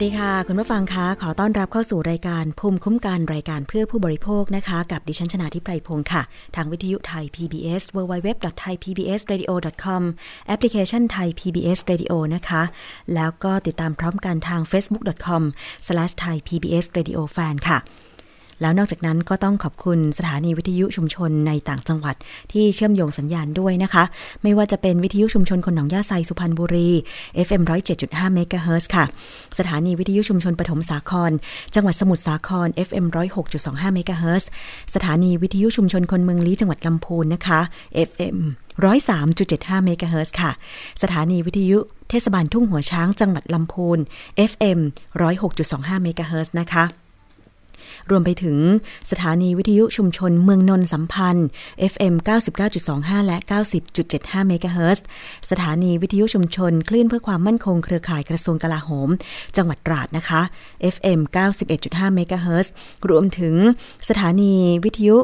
สวัสดีค่ะ คุณผู้ฟังคะ ขอต้อนรับเข้าสู่รายการภูมิคุ้มกันรายการเพื่อผู้บริโภคนะคะ กับดิฉันชนาทิพไพรพงศ์ค่ะ ทางวิทยุไทย PBS www.thaipbsradio.com แอปพลิเคชันไทย PBS Radio นะคะ แล้วก็ติดตามพร้อมกันทาง facebook.com/thaipbsradiofan ค่ะ แล้วนอกจากนั้นก็ต้องขอบคุณสถานีวิทยุชุมชนในต่างจังหวัดที่เชื่อมโยงสัญญาณด้วยนะคะ ไม่ว่าจะเป็นวิทยุชุมชนคนหนองยาไซสุพรรณบุรี FM 107.5เมกะเฮิรตซ์ค่ะ สถานีวิทยุชุมชนปฐมสาคร จังหวัดสมุทรสาคร FM 106.25เมกะเฮิรตซ์สถานีวิทยุชุมชนคนเมืองลี้จังหวัดลำพูนนะคะ FM 103.75เมกะเฮิรตซ์ค่ะ สถานีวิทยุเทศบาลทุ่งหัวช้างจังหวัดลำพูน FM 106.25เมกะเฮิรตซ์นะคะ รวมไปถึงสถานีวิทยุชุมชนเมืองนนสัมพันธ์ FM 99.25 และ 90.75เมกะเฮิรตซ์สถานีวิทยุชุมชนคลื่นเพื่อความมั่นคงเครือข่ายกระทรวงกลาโหม จังหวัดตราดนะคะ FM 91.5เมกะเฮิรตซ์รวมถึงสถานีวิทยุ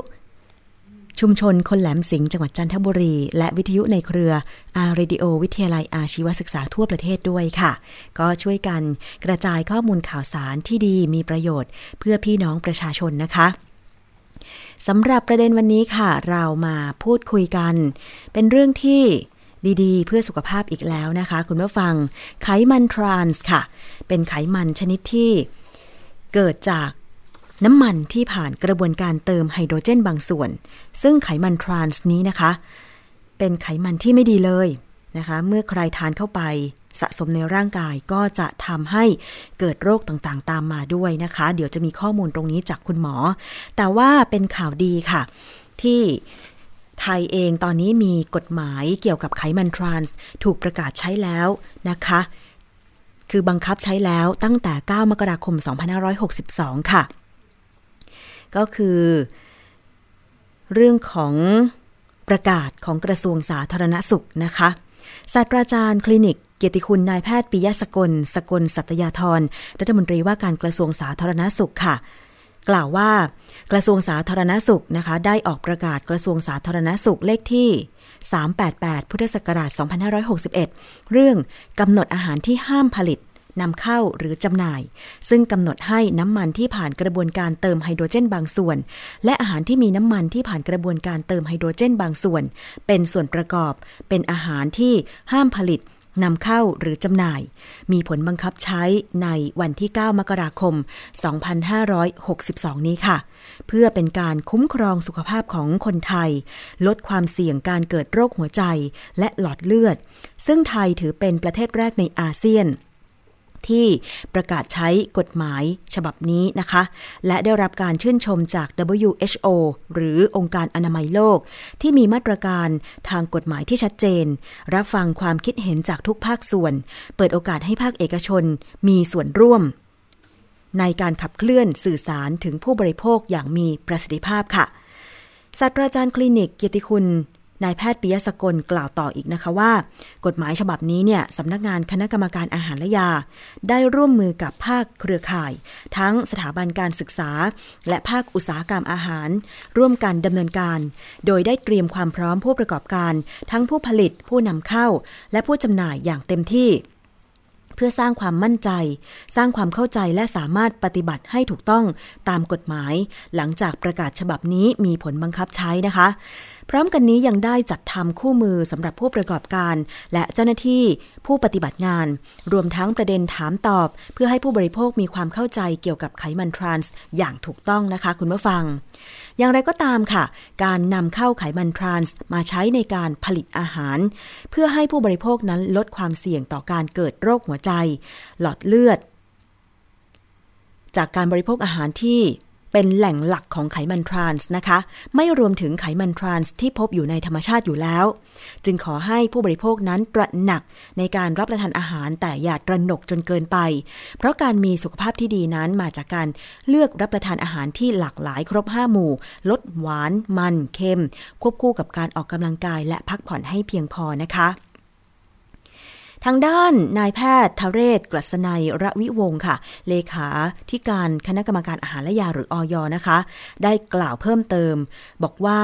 ชุมชนคนแหลมสิงห์จังหวัดจันทบุรี และวิทยุในเครือ R Radio วิทยาลัยอาชีวศึกษาทั่วประเทศด้วยค่ะ ก็ช่วยกันกระจายข้อมูลข่าวสารที่ดีมีประโยชน์ เพื่อพี่น้องประชาชนนะคะสำหรับประเด็นวันนี้ค่ะ เรามาพูดคุยกัน เป็นเรื่องที่ดีๆ เพื่อสุขภาพอีกแล้วนะคะ คุณผู้ฟัง ไขมันทรานส์ค่ะ เป็นไขมันชนิดที่เกิดจาก น้ำมันที่ผ่านกระบวนการเติมไฮโดรเจนบางส่วน ซึ่งไขมันทรานส์นี้นะคะ เป็นไขมันที่ไม่ดีเลยนะคะ เมื่อใครทานเข้าไปสะสมในร่างกายก็จะทำให้เกิดโรคต่างๆ ตามมาด้วยนะคะ เดี๋ยวจะมีข้อมูลตรงนี้จากคุณหมอ แต่ว่าเป็นข่าวดีค่ะ ที่ไทยเองตอนนี้มีกฎหมายเกี่ยวกับไขมันทรานส์ถูกประกาศใช้แล้วนะคะ คือบังคับใช้แล้วตั้งแต่ 9 มกราคม 2562 ค่ะ ก็คือ เรื่องของประกาศของกระทรวงสาธารณสุขนะคะศาสตราจารย์คลินิกเกียรติคุณนายแพทย์ปิยะสกล สกลสัตยาธรรัฐมนตรีว่าการกระทรวงสาธารณสุขค่ะ กล่าวว่ากระทรวงสาธารณสุขนะคะ ได้ออกประกาศกระทรวงสาธารณสุขเลขที่ 388 พุทธศักราช 2561 เรื่องกำหนดอาหารที่ห้ามผลิต นำเข้าหรือจำหน่าย ซึ่งกำหนดให้น้ำมันที่ผ่านกระบวนการเติมไฮโดรเจนบางส่วน และอาหารที่มีน้ำมันที่ผ่านกระบวนการเติมไฮโดรเจนบางส่วน เป็นส่วนประกอบ เป็นอาหารที่ห้ามผลิตนำเข้าหรือจำหน่าย มีผลบังคับใช้ในวันที่ 9 มกราคม 2562 นี้ค่ะ เพื่อเป็นการคุ้มครองสุขภาพของคนไทย ลดความเสี่ยงการเกิดโรคหัวใจและหลอดเลือด ซึ่งไทยถือเป็นประเทศแรกในอาเซียน ที่ประกาศใช้กฎหมายฉบับนี้นะคะ และได้รับการชื่นชมจาก WHO หรือองค์การอนามัยโลก ที่มีมาตรการทางกฎหมายที่ชัดเจน รับฟังความคิดเห็นจากทุกภาคส่วน เปิดโอกาสให้ภาคเอกชนมีส่วนร่วม ในการขับเคลื่อนสื่อสารถึงผู้บริโภคอย่างมีประสิทธิภาพค่ะศาสตราจารย์คลินิกเกียรติคุณ นายแพทย์ปิยสกลกล่าวต่ออีกนะคะว่า กฎหมายฉบับนี้เนี่ยสำนักงานคณะกรรมการอาหารและยา ได้ร่วมมือกับภาคเครือข่าย ทั้งสถาบันการศึกษา และภาคอุตสาหกรรมอาหาร ร่วมกันดำเนินการ โดยได้เตรียมความพร้อมผู้ประกอบการ ทั้งผู้ผลิตผู้นำเข้า และผู้จำหน่ายอย่างเต็มที่เพื่อสร้างความมั่นใจ สร้างความเข้าใจและสามารถปฏิบัติให้ถูกต้องตามกฎหมาย หลังจากประกาศฉบับนี้มีผลบังคับใช้นะคะ พร้อมกันนี้ยังได้จัดทำคู่มือสำหรับผู้ประกอบการ และเจ้าหน้าที่ผู้ปฏิบัติงาน รวมทั้งประเด็นถามตอบ เพื่อให้ผู้บริโภคมีความเข้าใจเกี่ยวกับไขมันทรานส์อย่างถูกต้องนะคะคุณผู้ฟัง อย่างไรก็ตามค่ะ การนำเข้าไขมันทรานส์มาใช้ในการผลิตอาหาร เพื่อให้ผู้บริโภคนั้นลดความเสี่ยงต่อการเกิดโรคหัวใจ หลอดเลือด จากการบริโภคอาหารที่ เป็นแหล่งหลักของไขมันทรานส์นะคะ ไม่รวมถึงไขมันทรานส์ที่พบอยู่ในธรรมชาติอยู่แล้ว จึงขอให้ผู้บริโภคนั้นตระหนักในการรับประทานอาหารแต่อย่าตระหนกจนเกินไป เพราะการมีสุขภาพที่ดีนั้นมาจากการเลือกรับประทานอาหารที่หลากหลายครบ5หมู่ ลดหวาน มัน เค็ม ควบคู่กับการออกกำลังกายและพักผ่อนให้เพียงพอนะคะ ทางด้านนายแพทย์ทเรศกฤษณัยระวิวงค่ะ เลขาที่การคณะกรรมการอาหารและยาหรืออยนะคะ ได้กล่าวเพิ่มเติม บอกว่า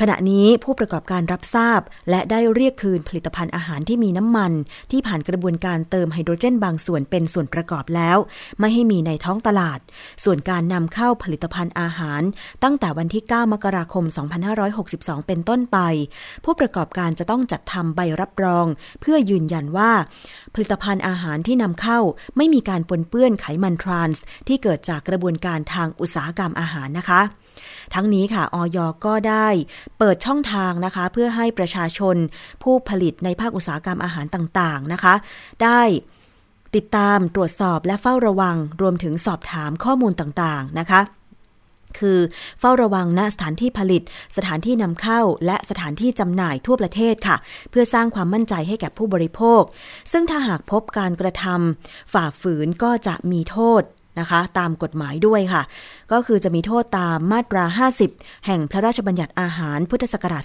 ขณะนี้ผู้ประกอบการรับทราบ และได้เรียกคืนผลิตภัณฑ์อาหารที่มีน้ำมัน ที่ผ่านกระบวนการเติมไฮโดรเจนบางส่วนเป็นส่วนประกอบแล้ว ไม่ให้มีในท้องตลาด ส่วนการนำเข้าผลิตภัณฑ์อาหาร ตั้งแต่วันที่ 9 มกราคม 2562 เป็นต้นไป ผู้ประกอบการจะต้องจัดทำใบรับรอง เพื่อยืนยันว่าว่า ผลิตภัณฑ์อาหารที่นำเข้าไม่มีการปนเปื้อนไขมันทรานส์ที่เกิดจากกระบวนการทางอุตสาหกรรมอาหารนะคะทั้งนี้ค่ะออยก็ได้เปิดช่องทางนะคะ เพื่อให้ประชาชนผู้ผลิตในภาคอุตสาหกรรมอาหารต่างๆนะคะ ได้ติดตามตรวจสอบและเฝ้าระวัง รวมถึงสอบถามข้อมูลต่างๆนะคะ คือเฝ้าระวังณสถานที่ผลิต สถานที่นำเข้า และสถานที่จำหน่ายทั่วประเทศค่ะ เพื่อสร้างความมั่นใจให้แก่ผู้บริโภค ซึ่งถ้าหากพบการกระทำฝ่าฝืนก็จะมีโทษนะคะ ตามกฎหมายด้วยค่ะ ก็คือจะมีโทษตามมาตรา 50 แห่งพระราชบัญญัติอาหารพุทธศักราช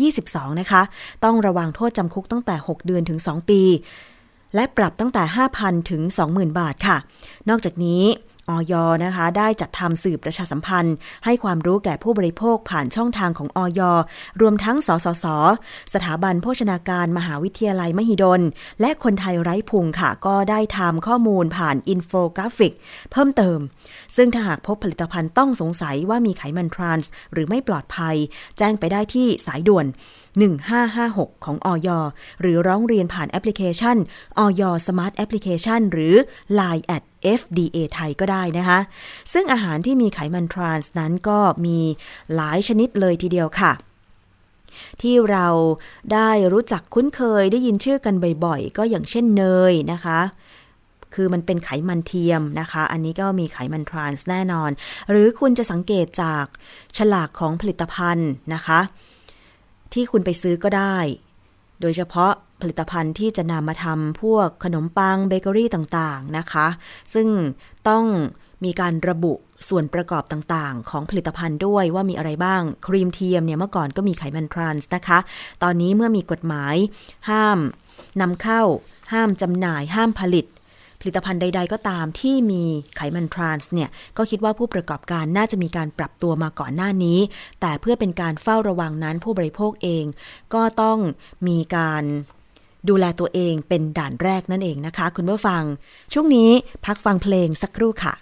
2522 นะคะ ต้องระวังโทษจำคุกตั้งแต่ 6 เดือนถึง 2 ปี และปรับตั้งแต่ 5,000 ถึง 20,000 บาทค่ะ นอกจากนี้ ออยนะคะ ได้จัดทำสื่อประชาสัมพันธ์ ให้ความรู้แก่ผู้บริโภคผ่านช่องทางของออยรวมทั้งสสส สถาบันโภชนาการมหาวิทยาลัยมหิดล และคนไทยไร้พุงค่ะ ก็ได้ทำข้อมูลผ่านอินโฟกราฟิก เพิ่มเติม ซึ่งถ้าหากพบผลิตภัณฑ์ต้องสงสัยว่ามีไขมันทรานส์หรือไม่ปลอดภัย แจ้งไปได้ที่สายด่วน1556 ของอย. หรือร้องเรียนผ่านแอปพลิเคชันอย. Smart Application หรือ Line at FDA ไทยก็ได้นะคะ ซึ่งอาหารที่มีไขมันทรานส์นั้นก็มีหลายชนิดเลยทีเดียวค่ะ ที่เราได้รู้จักคุ้นเคยได้ยินชื่อกันบ่อยๆ ก็อย่างเช่นเนยนะคะ คือมันเป็นไขมันเทียมนะคะ อันนี้ก็มีไขมันทรานส์แน่นอน หรือคุณจะสังเกตจากฉลากของผลิตภัณฑ์นะคะ ที่คุณไปซื้อก็ได้ โดยเฉพาะ ผลิตภัณฑ์ที่จะนำมาทำพวกขนมปังเบเกอรี่ต่างๆนะคะ ซึ่งต้องมีการระบุส่วนประกอบต่างๆ ของผลิตภัณฑ์ด้วยว่ามีอะไรบ้าง ครีมเทียมเนี่ยเมื่อก่อนก็มีไขมันทรานส์นะคะ ตอนนี้เมื่อมีกฎหมาย ห้ามนำเข้า ห้ามจำหน่าย ห้ามผลิต ผลิตภัณฑ์ใด ๆ ก็ตามที่มีไขมันทรานส์เนี่ย ก็คิดว่าผู้ประกอบการน่าจะมีการปรับตัวมาก่อนหน้านี้ แต่เพื่อเป็นการเฝ้าระวังนั้นผู้บริโภคเอง ก็ต้องมีการ ดูแลตัวเองเป็นด่านแรกนั่นเองนะคะ คุณผู้ฟัง ช่วงนี้พักฟังเพลงสักครู่ค่ะ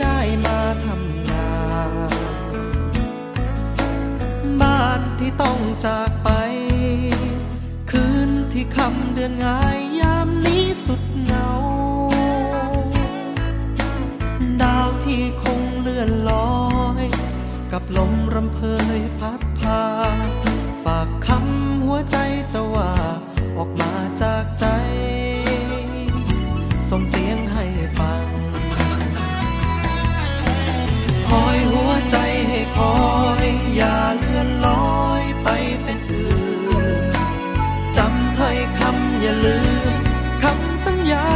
ได้มาทำงานบ้านที่ต้องจากไป คืนที่คำเดือนง่ายยามนี้สุดเหงา ดาวที่คงเลื่อนลอย กับลมรำเพยพัดพา ฝากคำหัวใจจะว่า ออกมาจากใจส่งเสียง อยอย่าเลื่อนลอยไปเป็นอื่นจำถ้อยคำอย่าลืมคำสัญญา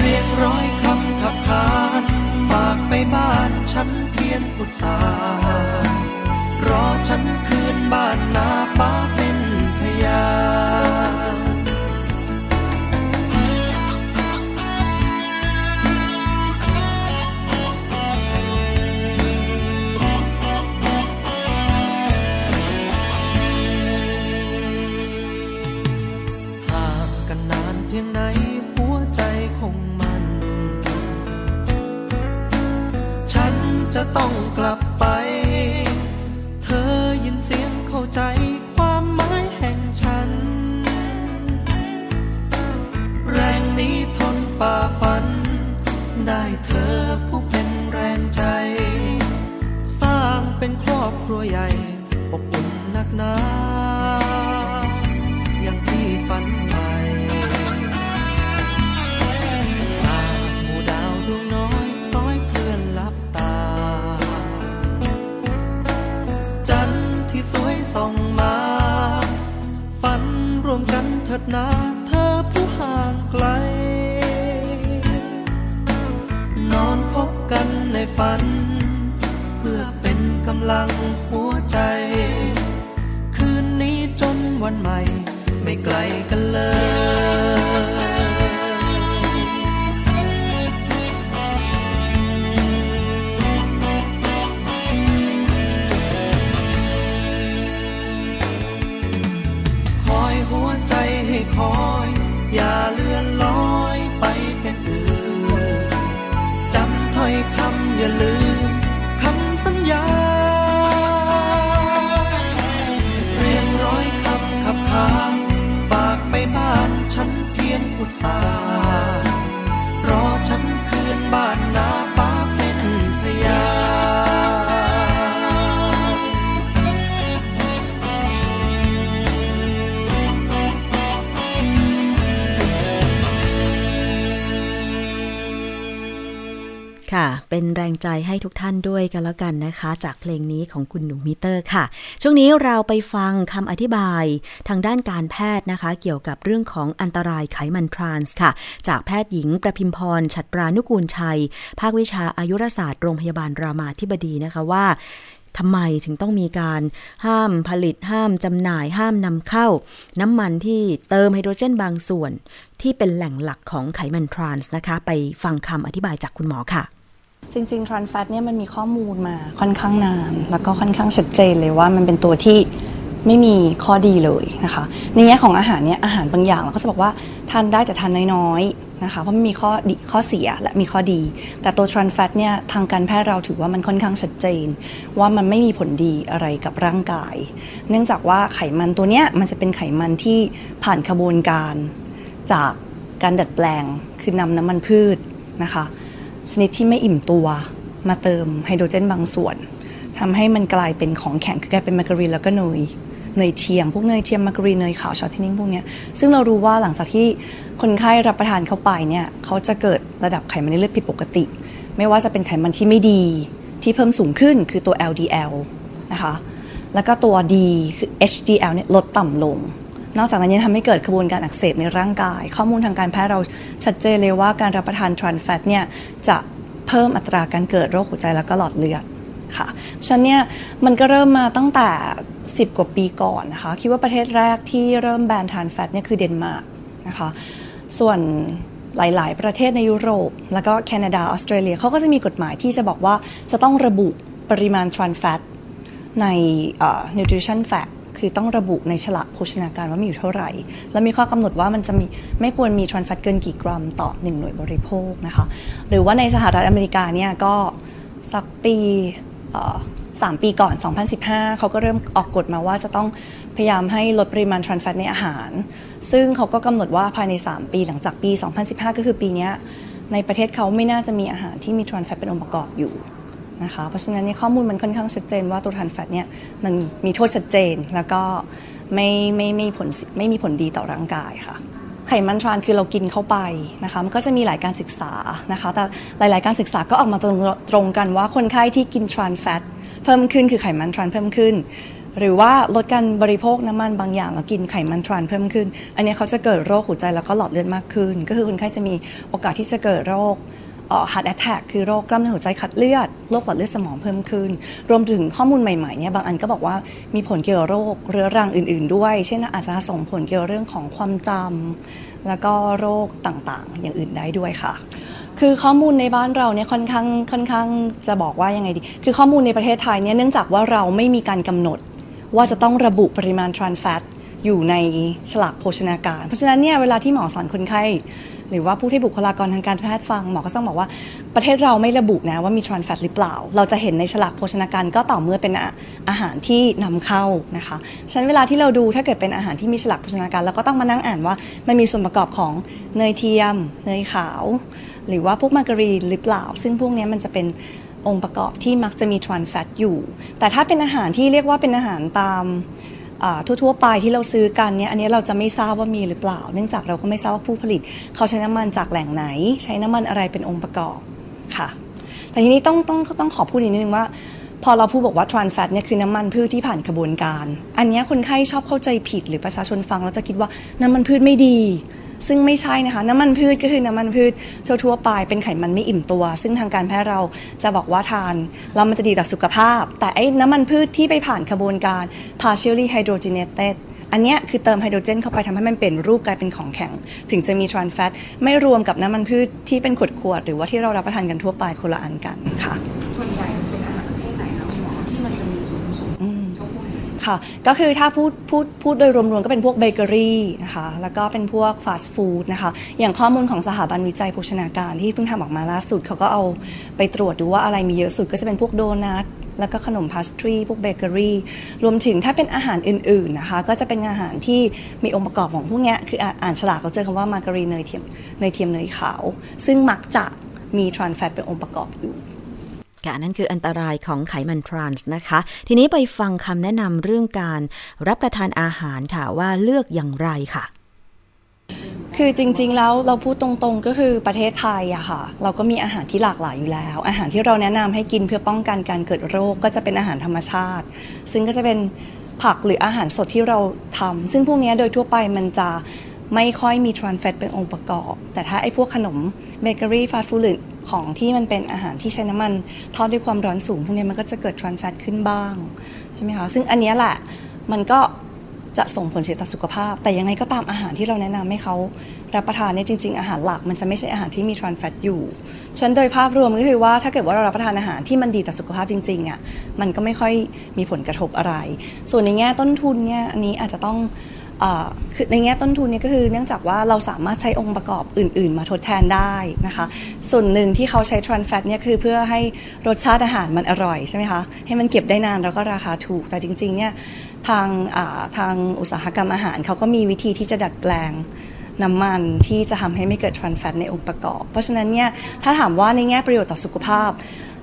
เรียกร้อยคำขับขานฝากไปบ้านฉันเพียนอุตสาห์รอฉันคืนบ้านนา นักหนาย่งที่ฝันใฝ่จากหมู่ดาวดวงน้อยคล้อยเคลื่อนลับตา จันทร์ที่สวยส่องมา ฝันรวมกันเถิดนาเธอผู้ห่างไกล นอนพบกันในฝัน เพื่อเป็นกำลังหัว วันใหม่ ไม่ไกลกันเลยคอยหัวใจให้คอย อย่าเลื่อนลอยไปเป็นอื่นจำถ้อยคำอย่าลืม สารอฉันคืนบ้านนาฟ้าเป็นพยานค่ะ เป็นแรงใจให้ทุกท่านด้วยกันแล้วกันนะคะ จากเพลงนี้ของคุณหนูมิเตอร์ค่ะ ช่วงนี้เราไปฟังคำอธิบายทางด้านการแพทย์นะคะ เกี่ยวกับเรื่องของอันตรายไขมันทรานส์ค่ะ จากแพทย์หญิงประพิมพรฉัตรานุกูลชัย ภาควิชาอายุรศาสตร์โรงพยาบาลรามาธิบดีนะคะว่าทำไมถึงต้องมีการห้ามผลิตห้ามจำหน่าย ห้ามนำเข้า น้ำมันที่เติมไฮโดรเจนบางส่วน ที่เป็นแหล่งหลักของไขมันทรานส์นะคะ ไปฟังคำอธิบายจากคุณหมอค่ะ จริงๆทรานแฟตเนี่ยมันมีข้อมูลมาค่อนข้างนาน แล้วก็ค่อนข้างชัดเจนเลยว่ามันเป็นตัวที่ไม่มีข้อดีเลยนะคะ ในแง่ของอาหารเนี่ยอาหารบางอย่างเราก็จะบอกว่าทานได้แต่ทานน้อยๆนะคะเพราะมันมีข้อดีข้อเสียและมีข้อดี แต่ตัวทรานแฟตเนี่ยทางการแพทย์เราถือว่ามันค่อนข้างชัดเจน ว่ามันไม่มีผลดีอะไรกับร่างกาย เนื่องจากว่าไขมันตัวเนี้ยมันจะเป็นไขมันที่ผ่านขบวนการจากการดัดแปลงคือนำน้ำมันพืชนะคะ ชนิดที่ไม่อิ่มตัวมาเติมไฮโดรเจนบางส่วนทำให้มันกลายเป็นของแข็งคือกลายเป็นมาการีนแล้วก็เนยเนยเทียมพวกเนยเทียมมาการีนเนยขาวชอตทนนิ่งพวกเนี้ยซึ่งเรารู้ว่าหลังจากที่คนไข้รับประทานเข้าไปเนี่ยเขาจะเกิดระดับไขมันในเลือดผิดปกติ ไม่ว่าจะเป็นไขมันที่ไม่ดีที่เพิ่มสูงขึ้นคือตัว LDL นะคะแล้วก็ตัว D คือ HDL เนี่ยลดต่ำลง นอกจากนั้นยังทำให้เกิดกระบวนการอักเสบในร่างกาย ข้อมูลทางการแพทย์เราชัดเจนเลยว่าการรับประทานทรานแฟตเนี่ยจะเพิ่มอัตราการเกิดโรคหัวใจแล้วก็หลอดเลือดค่ะฉะนั้นเนี่ยมันก็เริ่มมาตั้งแต่ 10 กว่าปีก่อนนะคะ คิดว่าประเทศแรกที่เริ่มแบนทรานแฟตเนี่ยคือเดนมาร์กนะคะ ส่วนหลาย ๆ ประเทศในยุโรป แล้วก็แคนาดา ออสเตรเลียเขาก็จะมีกฎหมายที่จะบอกว่าจะต้องระบุปริมาณทรานแฟตใน nutrition fact คือต้องระบุในฉลากโภชนาการว่ามีอยู่เท่าไหร่ และมีข้อกำหนดว่ามันจะมีไม่ควรมีทรานแฟตเกินกี่กรัมต่อ 1 หน่วยบริโภคนะคะหรือว่าในสหรัฐอเมริกาเนี่ยก็สักปีสามปีก่อน 2015 เขาก็เริ่มออกกฎมาว่าจะต้องพยายามให้ลดปริมาณทรานแฟตในอาหาร ซึ่งเขาก็กำหนดว่าภายใน 3 ปีหลังจากปี 2015 ก็คือปีนี้ในประเทศเขาไม่น่าจะมีอาหารที่มีทรานแฟตเป็นองค์ประกอบอยู่ นะคะ เพราะฉะนั้นเนี่ยข้อมูลมันค่อนข้างชัดเจนว่าตัวทานแฟตเนี่ยมันมีโทษชัดเจนแล้วก็ไม่ไม่ไม่ผลไม่มีผลดีต่อร่างกายค่ะไขมันทรานคือเรากินเข้าไปนะคะมันก็จะมีหลายการศึกษานะคะแต่หลาย ๆ การศึกษาก็ออกมาตรงตรงกันว่าคนไข้ที่กินทรานแฟตเพิ่มขึ้นคือไขมันทรานเพิ่มขึ้น หรือว่าลดการบริโภคน้ำมันบางอย่างแล้วกินไขมันทรานส์เพิ่มขึ้น อันนี้เขาจะเกิดโรคหัวใจแล้วก็หลอดเลือดมากขึ้น ก็คือคนไข้จะมีโอกาสที่จะเกิดโรค heart attack คือโรคกล้ามเนื้อหัวใจขัดเลือด โรคหลอดเลือดสมองเพิ่มขึ้น รวมถึงข้อมูลใหม่ๆเนี่ยบางอันก็บอกว่ามีผลเกี่ยวกับโรคเรื้อรังอื่น ๆ ด้วย เช่นอาจจะส่งผลเกี่ยวกับเรื่องของความจำแล้วก็โรคต่างๆ อย่างอื่นได้ด้วยค่ะ คือข้อมูลในบ้านเราเนี่ยค่อนข้างค่อนข้างจะบอกว่ายังไงดี คือข้อมูลในประเทศไทยเนี่ยเนื่องจากว่าเราไม่มีการกำหนด ว่าจะต้องระบุปริมาณทรานแฟตอยู่ในฉลากโภชนาการ เพราะฉะนั้นเนี่ยเวลาที่หมอสอนคนไข้ หรือว่าผู้ที่บุคลากรทางการแพทย์ฟังหมอก็ต้องบอกว่าประเทศเราไม่ระบุนะว่ามีทรานแฟตหรือเปล่า เราจะเห็นในฉลากโภชนาการก็ต่อเมื่อเป็นอาหารที่นำเข้านะคะฉะนั้นเวลาที่เราดูถ้าเกิดเป็นอาหารที่มีฉลากโภชนาการเราก็ต้องมานั่งอ่านว่ามันมีส่วนประกอบของเนยเทียม เนยขาว หรือว่าพวกมาการีนหรือเปล่า ซึ่งพวกนี้มันจะเป็นองค์ประกอบที่มักจะมีทรานแฟตอยู่ แต่ถ้าเป็นอาหารที่เรียกว่าเป็นอาหารตาม ทั่วๆไปที่เราซื้อกันเนี่ยอันนี้เราจะไม่ทราบว่ามีหรือเปล่า เนื่องจากเราก็ไม่ทราบว่าผู้ผลิต เขาใช้น้ำมันจากแหล่งไหน ใช้น้ำมันอะไรเป็นองค์ประกอบค่ะ แต่ทีนี้ต้องต้องต้องขอพูดอีกนิดนึงว่า พอเราพูดบอกว่าทรานแฟตเนี่ยคือน้ำมันพืชที่ผ่านกระบวนการ อันนี้คนไข้ชอบเข้าใจผิดหรือประชาชนฟังแล้วจะคิดว่าน้ำมันพืชไม่ดี ซึ่งไม่ใช่นะคะ น้ำมันพืชก็คือน้ำมันพืชทั่วๆไปเป็นไขมันไม่อิ่มตัว ซึ่งทางการแพทย์เราจะบอกว่าทานแล้วมันจะดีต่อสุขภาพ แต่ไอ้น้ำมันพืชที่ไปผ่านกระบวนการ partially hydrogenated อันนี้คือเติมไฮโดรเจนเข้าไปทำให้มันเป็นรูปกลายเป็นของแข็ง ถึงจะมีทรานแฟตไม่รวมกับน้ำมันพืชที่เป็นขวดๆหรือว่าที่เรารับประทานกันทั่วไปคนละอันกันค่ะส่วนใหญ่เป็น ค่ะ ก็คือถ้าพูดพูดพูดโดยรวมๆ ก็เป็นพวกเบเกอรี่นะคะ แล้วก็เป็นพวกฟาสต์ฟู้ดนะคะ อย่างข้อมูลของสถาบันวิจัยโภชนาการที่เพิ่งทำออกมาล่าสุด เขาก็เอาไปตรวจดูว่าอะไรมีเยอะสุดก็จะเป็นพวกโดนัทแล้วก็ขนม pastry พวกเบเกอรี่รวมถึงถ้าเป็นอาหารอื่นๆนะคะ ก็จะเป็นอาหารที่มีองค์ประกอบของพวกนี้คืออ่าอ่านฉลากเขาเจอคำว่ามาการีนเนยเทียมเนยเทียมเนยขาว ซึ่งมักจะมี trans fat เป็นองค์ประกอบอยู่ ค่ะนั่นคืออันตรายของไขมันทรานส์นะคะ ทีนี้ไปฟังคำแนะนำเรื่องการรับประทานอาหารค่ะว่าเลือกอย่างไรค่ะคือจริงๆแล้วเราพูดตรงๆก็คือประเทศไทยอะค่ะ เราก็มีอาหารที่หลากหลายอยู่แล้ว อาหารที่เราแนะนำให้กินเพื่อป้องกันการเกิดโรคก็จะเป็นอาหารธรรมชาติ ซึ่งก็จะเป็นผักหรืออาหารสดที่เราทำซึ่งพวกนี้โดยทั่วไปมันจะไม่ค่อยมีทรานแฟตเป็นองค์ประกอบ แต่ถ้าไอ้พวกขนมเบเกอรี่ฟาสต์ฟู้ดหรื ของที่มันเป็นอาหารที่ใช้น้ำมันทอดด้วยความร้อนสูงพวกนี้มันก็จะเกิดทรานแฟตขึ้นบ้างใช่ไหมคะซึ่งอันนี้แหละมันก็จะส่งผลเสียต่อสุขภาพ แต่ยังไงก็ตามอาหารที่เราแนะนำให้เขารับประทานเนี่ยจริง ๆ อาหารหลักมันจะไม่ใช่อาหารที่มีทรานแฟตอยู่ฉันโดยภาพรวมก็คือว่าถ้าเกิดว่าเรารับประทานอาหารที่มันดีต่อสุขภาพจริงๆอะมันก็ไม่ค่อยมีผลกระทบอะไร ส่วนในแง่ต้นทุนเนี่ยอันนี้อาจจะต้อง คือในแง่ต้นทุนนี่ก็คือเนื่องจากว่าเราสามารถใช้องค์ประกอบอื่น ๆ มาทดแทนได้นะคะ ส่วนหนึ่งที่เขาใช้ทรานแฟตเนี่ยคือเพื่อให้รสชาติอาหารมันอร่อยใช่ไหมคะให้มันเก็บได้นานแล้วก็ราคาถูก แต่จริงๆเนี่ยทางทางอุตสาหกรรมอาหารเขาก็มีวิธีที่จะดัดแปลงน้ำมันที่จะทำให้ไม่เกิดทรานแฟตในองค์ประกอบ เพราะฉะนั้นเนี่ยถ้าถามว่าในแง่ประโยชน์ต่อสุขภาพ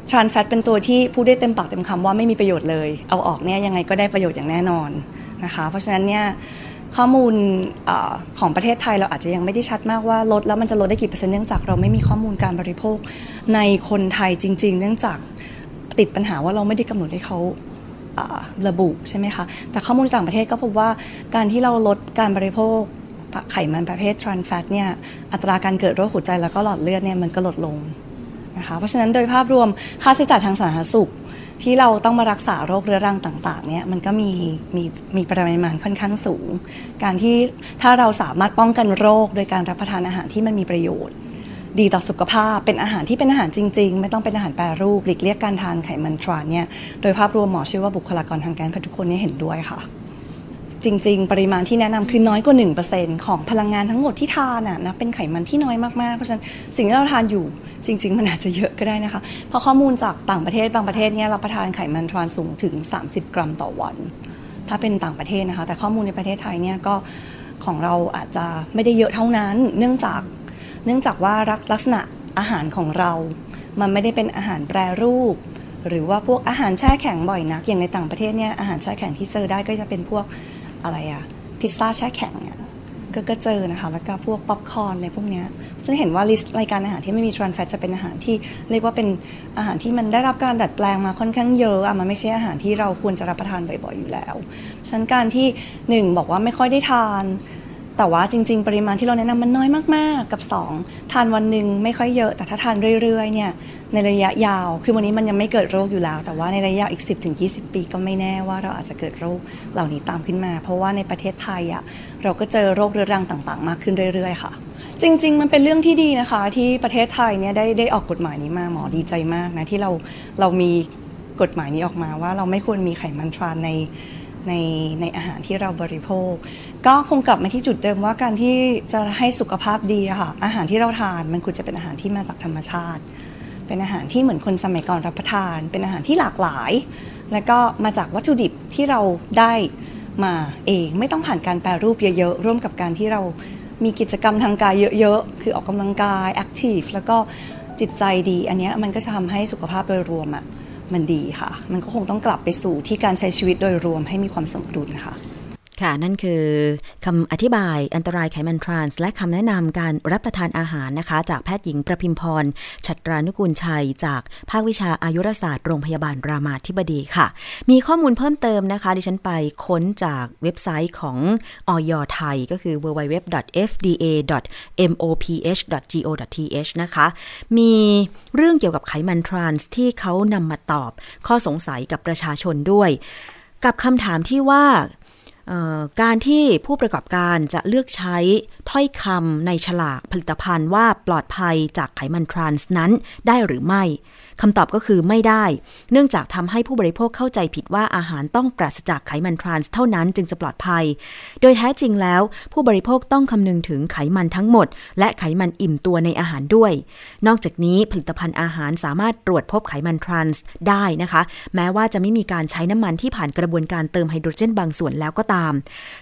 ทรานแฟตเป็นตัวที่พูดได้เต็มปากเต็มคำว่าไม่มีประโยชน์เลย เอาออกเนี่ยยังไงก็ได้ประโยชน์อย่างแน่นอนนะคะ เพราะฉะนั้นเนี่ย ข้อมูลอของประเทศไทยเราอาจจะยังไม่ได้ชัดมากว่าลดแล้วมันจะลดได้กี่เปอร์เซ็นต์เนื่องจากเราไม่มีข้อมูลการบริโภคในคนไทยจริง ๆ เนื่องจากติดปัญหาว่าเราไม่ได้กำหนดให้เขาอ่าระบุใช่ไหมคะ แต่ข้อมูลต่างประเทศก็พบว่าการที่เราลดการบริโภคไขมันประเภททรานแฟตเนี่ยอัตราการเกิดโรคหัวใจแล้วก็หลอดเลือดเนี่ยมันก็ลดลงนะคะ เพราะฉะนั้นโดยภาพรวมค่าใช้จ่ายทางสาธารณสุข ที่เราต้องมารักษาโรคเรื้อรังต่างๆเนี่ยมันก็มีมีมีปริมาณค่อนข้างสูง การที่ถ้าเราสามารถป้องกันโรค โดยการรับประทานอาหารที่มันมีประโยชน์ ดีต่อสุขภาพเป็นอาหารที่เป็นอาหารจริง ๆ ไม่ต้องเป็นอาหารแปรรูปหลีกเลี่ยงการทานไขมันทรานเนี่ยโดยภาพรวมหมอเชื่อว่าบุคลากรทางการแพทย์ทุกคนเนี่ยเห็นด้วยค่ะจริง ๆ ปริมาณที่แนะนำคือน้อยกว่า 1%ของพลังงานทั้งหมดที่ทานะนะเป็นไขมันที่น้อยมากๆ เพราะฉะนั้นสิ่งที่เราทานอยู่ จริง ๆ มันอาจจะเยอะก็ได้นะคะ เพราะข้อมูลจากต่างประเทศบางประเทศเนี่ยรับประทานไขมันทรานสูงถึง 30 กรัมต่อวัน ถ้าเป็นต่างประเทศนะคะ แต่ข้อมูลในประเทศไทยเนี่ยก็ของเราอาจจะไม่ได้เยอะเท่านั้น เนื่องจากเนื่องจากว่าลักษณะอาหารของเรา มันไม่ได้เป็นอาหารแปรรูป หรือว่าพวกอาหารแช่แข็งบ่อยนัก อย่างในต่างประเทศเนี่ยอาหารแช่แข็งที่เจอได้ก็จะเป็นพวกอะไรอะพิซซ่าแช่แข็งกก็เจอนะคะ แล้วก็พวกป๊อปคอร์นอะไรพวกเนี้ย ฉันเห็นว่าลิสต์รายการอาหารที่ไม่มีทรานแฟตจะเป็นอาหารที่เรียกว่าเป็นอาหารที่มันได้รับการดัดแปลงมาค่อนข้างเยอะอะมันไม่ใช่อาหารที่เราควรจะรับประทานบ่อยๆอยู่แล้วฉะนันการที่หนึ่งบอกว่าไม่ค่อยได้ทาน แต่ว่าจริง ๆ ปริมาณที่เราแนะนำมันน้อยมากๆ กับ 2 ทานวันหนึ่งไม่ค่อยเยอะ แต่ถ้าทานเรื่อยๆเนี่ย ในระยะยาว คือวันนี้มันยังไม่เกิดโรคอยู่แล้ว แต่ว่าในระยะยาวอีก 10-20 ปีก็ไม่แน่ว่าเราอาจจะเกิดโรคเหล่านี้ตามขึ้นมา เพราะว่าในประเทศไทยอะเราก็เจอโรคเรื้อรังต่างๆ มากขึ้นเรื่อยๆค่ะ จริง ๆ มันเป็นเรื่องที่ดีนะคะ ที่ประเทศไทยเนี่ยได้ได้ออกกฎหมายนี้มาหมอดีใจมากนะที่เราเรามีกฎหมายนี้ออกมาว่าเราไม่ควรมีไขมันทรานในในในอาหารที่เราบริโภค ก็คงกลับมาที่จุดเดิมว่าการที่จะให้สุขภาพดีค่ะอาหารที่เราทานมันควรจะเป็นอาหารที่มาจากธรรมชาติ เป็นอาหารที่เหมือนคนสมัยก่อนรับประทาน เป็นอาหารที่หลากหลาย แล้วก็มาจากวัตถุดิบที่เราได้มาเองไม่ต้องผ่านการแปรรูปเยอะๆร่วมกับการที่เรามีกิจกรรมทางกายเยอะๆ คือออกกำลังกายแอคทีฟแล้วก็จิตใจดี อันนี้มันก็จะทำให้สุขภาพโดยรวมอะมันดีค่ะ มันก็คงต้องกลับไปสู่ที่การใช้ชีวิตโดยรวมให้มีความสมดุลค่ะ ค่ะ นั่นคือคำอธิบายอันตรายไขมันทรานส์และคำแนะนำการรับประทานอาหารนะคะ จากแพทย์หญิงประพิมพร ชัตรานุกูลชัย จากภาควิชาอายุรศาสตร์โรงพยาบาลรามาธิบดีค่ะ มีข้อมูลเพิ่มเติมนะคะ ดิฉันไปค้นจากเว็บไซต์ของออยไทย ก็คือ www.fda.moph.go.th นะคะ มีเรื่องเกี่ยวกับไขมันทรานส์ที่เขานำมาตอบข้อสงสัยกับประชาชนด้วย กับคำถามที่ว่า การที่ผู้ประกอบการจะเลือกใช้ถ้อยคำในฉลากผลิตภัณฑ์ว่าปลอดภัยจากไขมันทรานส์นั้นได้หรือไม่คำตอบก็คือไม่ได้ เนื่องจากทำให้ผู้บริโภคเข้าใจผิดว่าอาหารต้องปราศจากไขมันทรานส์เท่านั้นจึงจะปลอดภัย โดยแท้จริงแล้ว ผู้บริโภคต้องคำนึงถึงไขมันทั้งหมด และไขมันอิ่มตัวในอาหารด้วย นอกจากนี้ผลิตภัณฑ์อาหารสามารถตรวจพบไขมันทรานส์ได้นะคะ แม้ว่าจะไม่มีการใช้น้ำมันที่ผ่านกระบวนการเติมไฮโดรเจนบางส่วนแล้วก็ตาม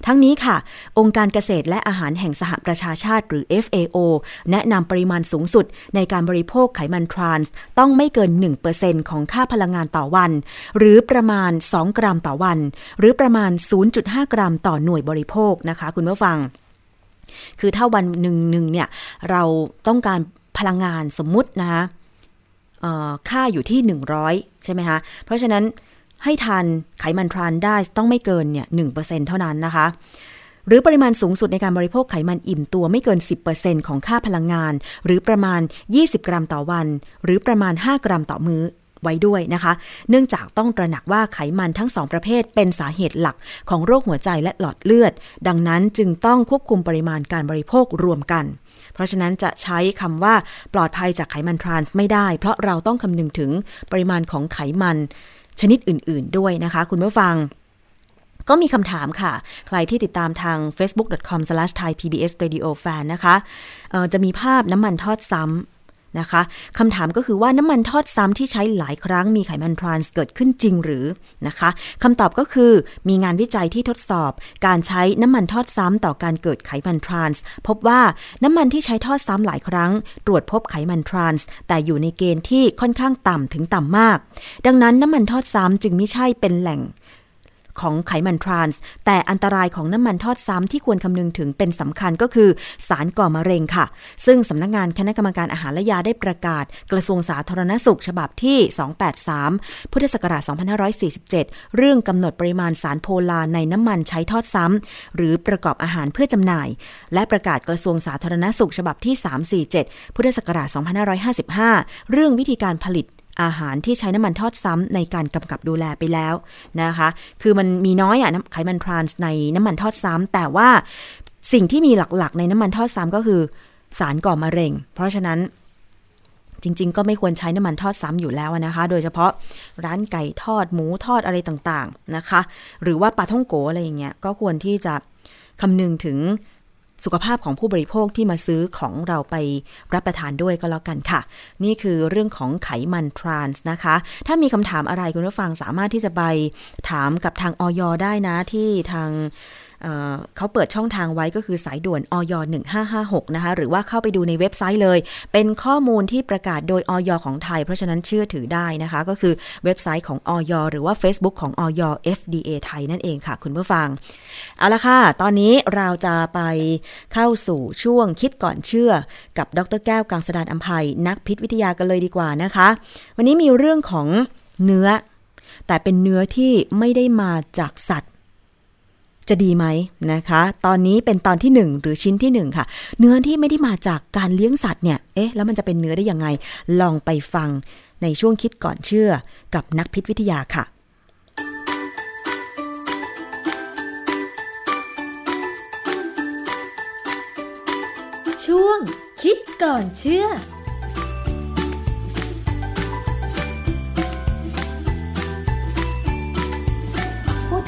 ทั้งนี้ค่ะ องค์การเกษตรและอาหารแห่งสหประชาชาติหรือ FAO แนะนำปริมาณสูงสุดในการบริโภคไขมันทรานส์ต้องไม่เกิน 1%ของค่าพลังงานต่อวัน หรือประมาณ 2 กรัมต่อวัน หรือประมาณ 0.5 กรัมต่อหน่วยบริโภคนะคะ คุณผู้ฟัง คือถ้าวันหนึ่งหนึ่งเนี่ยเราต้องการพลังงานสมมุตินะคะค่าอยู่ที่ 100 ใช่ไหมคะ เพราะฉะนั้น ให้ทานไขมันทรานได้ต้องไม่เกินเนี่ย1%เท่านั้นนะคะ หรือปริมาณสูงสุดในการบริโภคไขมันอิ่มตัวไม่เกิน 10%ของค่าพลังงาน หรือประมาณ 20 กรัมต่อวัน หรือประมาณ 5 กรัมต่อมื้อไว้ด้วยนะคะ เนื่องจากต้องตระหนักว่าไขมันทั้งสองประเภทเป็นสาเหตุหลักของโรคหัวใจและหลอดเลือด ดังนั้นจึงต้องควบคุมปริมาณการบริโภครวมกัน เพราะฉะนั้นจะใช้คำว่าปลอดภัยจากไขมันทรานส์ไม่ได้ เพราะเราต้องคำนึงถึงปริมาณของไขมัน ชนิดอื่น ๆ ด้วยนะคะ คุณผู้ฟัง ก็มีคำถามค่ะ ใครที่ติดตามทาง facebook.com/thaipbsradiofan นะคะจะมีภาพน้ำมันทอดซ้ำ นะคะคำถามก็คือว่าน้ำมันทอดซ้ำที่ใช้หลายครั้งมีไขมันทรานส์เกิดขึ้นจริงหรือนะคะคำตอบก็คือมีงานวิจัยที่ทดสอบ การใช้น้ำมันทอดซ้ำต่อการเกิดไขมันทรานส์พบว่าน้ำมันที่ใช้ทอดซ้ำหลายครั้ง ตรวจพบไขมันทรานส์แต่อยู่ในเกณฑ์ที่ค่อนข้างต่ำถึงต่ำมาก ดังนั้นน้ำมันทอดซ้ำจึงไม่ใช่เป็นแหล่ง ของไขมันทรานส์ แต่อันตรายของน้ำมันทอดซ้ำที่ควรคำนึงถึงเป็นสำคัญก็คือสารก่อมะเร็งค่ะ ซึ่งสำนักงงานคณะกรรมการอาหารและยาได้ประกาศ กระทรวงสาธารณสุขฉบับที่ 283 พุทธศักราช 2547 เรื่องกำหนดปริมาณสารโพลาในน้ำมันใช้ทอดซ้ำหรือประกอบอาหารเพื่อจำหน่าย และประกาศกระทรวงสาธารณสุขฉบับที่ 347 พุทธศักราช 2555 เรื่องวิธีการผลิต อาหารที่ใช้น้ำมันทอดซ้ำในการกำกับดูแลไปแล้วนะคะ คือมันมีน้อยอะไขมันทรานส์ในน้ำมันทอดซ้ำแต่ว่าสิ่งที่มีหลักๆ ในน้ำมันทอดซ้ำก็คือ สารก่อมะเร็ง เพราะฉะนั้นจริง ๆ ก็ไม่ควรใช้น้ำมันทอดซ้ำอยู่แล้วนะคะ โดยเฉพาะร้านไก่ทอดหมูทอดอะไรต่างๆนะคะ หรือว่าปลาท่องโกอะไรอย่างเงี้ย ก็ควรที่จะคำนึงถึง สุขภาพของผู้บริโภคที่มาซื้อของเราไปรับประทานด้วยก็แล้วกันค่ะ นี่คือเรื่องของไขมันทรานส์นะคะ ถ้ามีคำถามอะไรคุณผู้ฟังสามารถที่จะไปถามกับทางออยได้นะที่ทาง เขาเปิดช่องทางไว้ก็คือสายด่วนอย 1556 นะคะ หรือว่าเข้าไปดูในเว็บไซต์เลย เป็นข้อมูลที่ประกาศโดยอยของไทย เพราะฉะนั้นเชื่อถือได้นะคะ ก็คือเว็บไซต์ของอยหรือว่า Facebook ของอย FDA ไทยนั่นเองค่ะ คุณผู้ฟัง เอาละค่ะ ตอนนี้เราจะไปเข้าสู่ช่วงคิดก่อนเชื่อ กับดรแก้วกังสดานอัมภัยนักพิษวิทยากันเลยดีกว่านะคะ วันนี้มีเรื่องของเนื้อ แต่เป็นเนื้อที่ไม่ได้มาจากสัตว์ จะดีไหมนะคะ ตอนนี้เป็นตอนที่ 1 หรือชิ้นที่ 1 ค่ะ เนื้อที่ไม่ได้มาจากการเลี้ยงสัตว์เนี่ย เอ๊ะ แล้วมันจะเป็นเนื้อได้ยังไง ลองไปฟังในช่วงคิดก่อนเชื่อกับนักพิษวิทยาค่ะ ช่วงคิดก่อนเชื่อ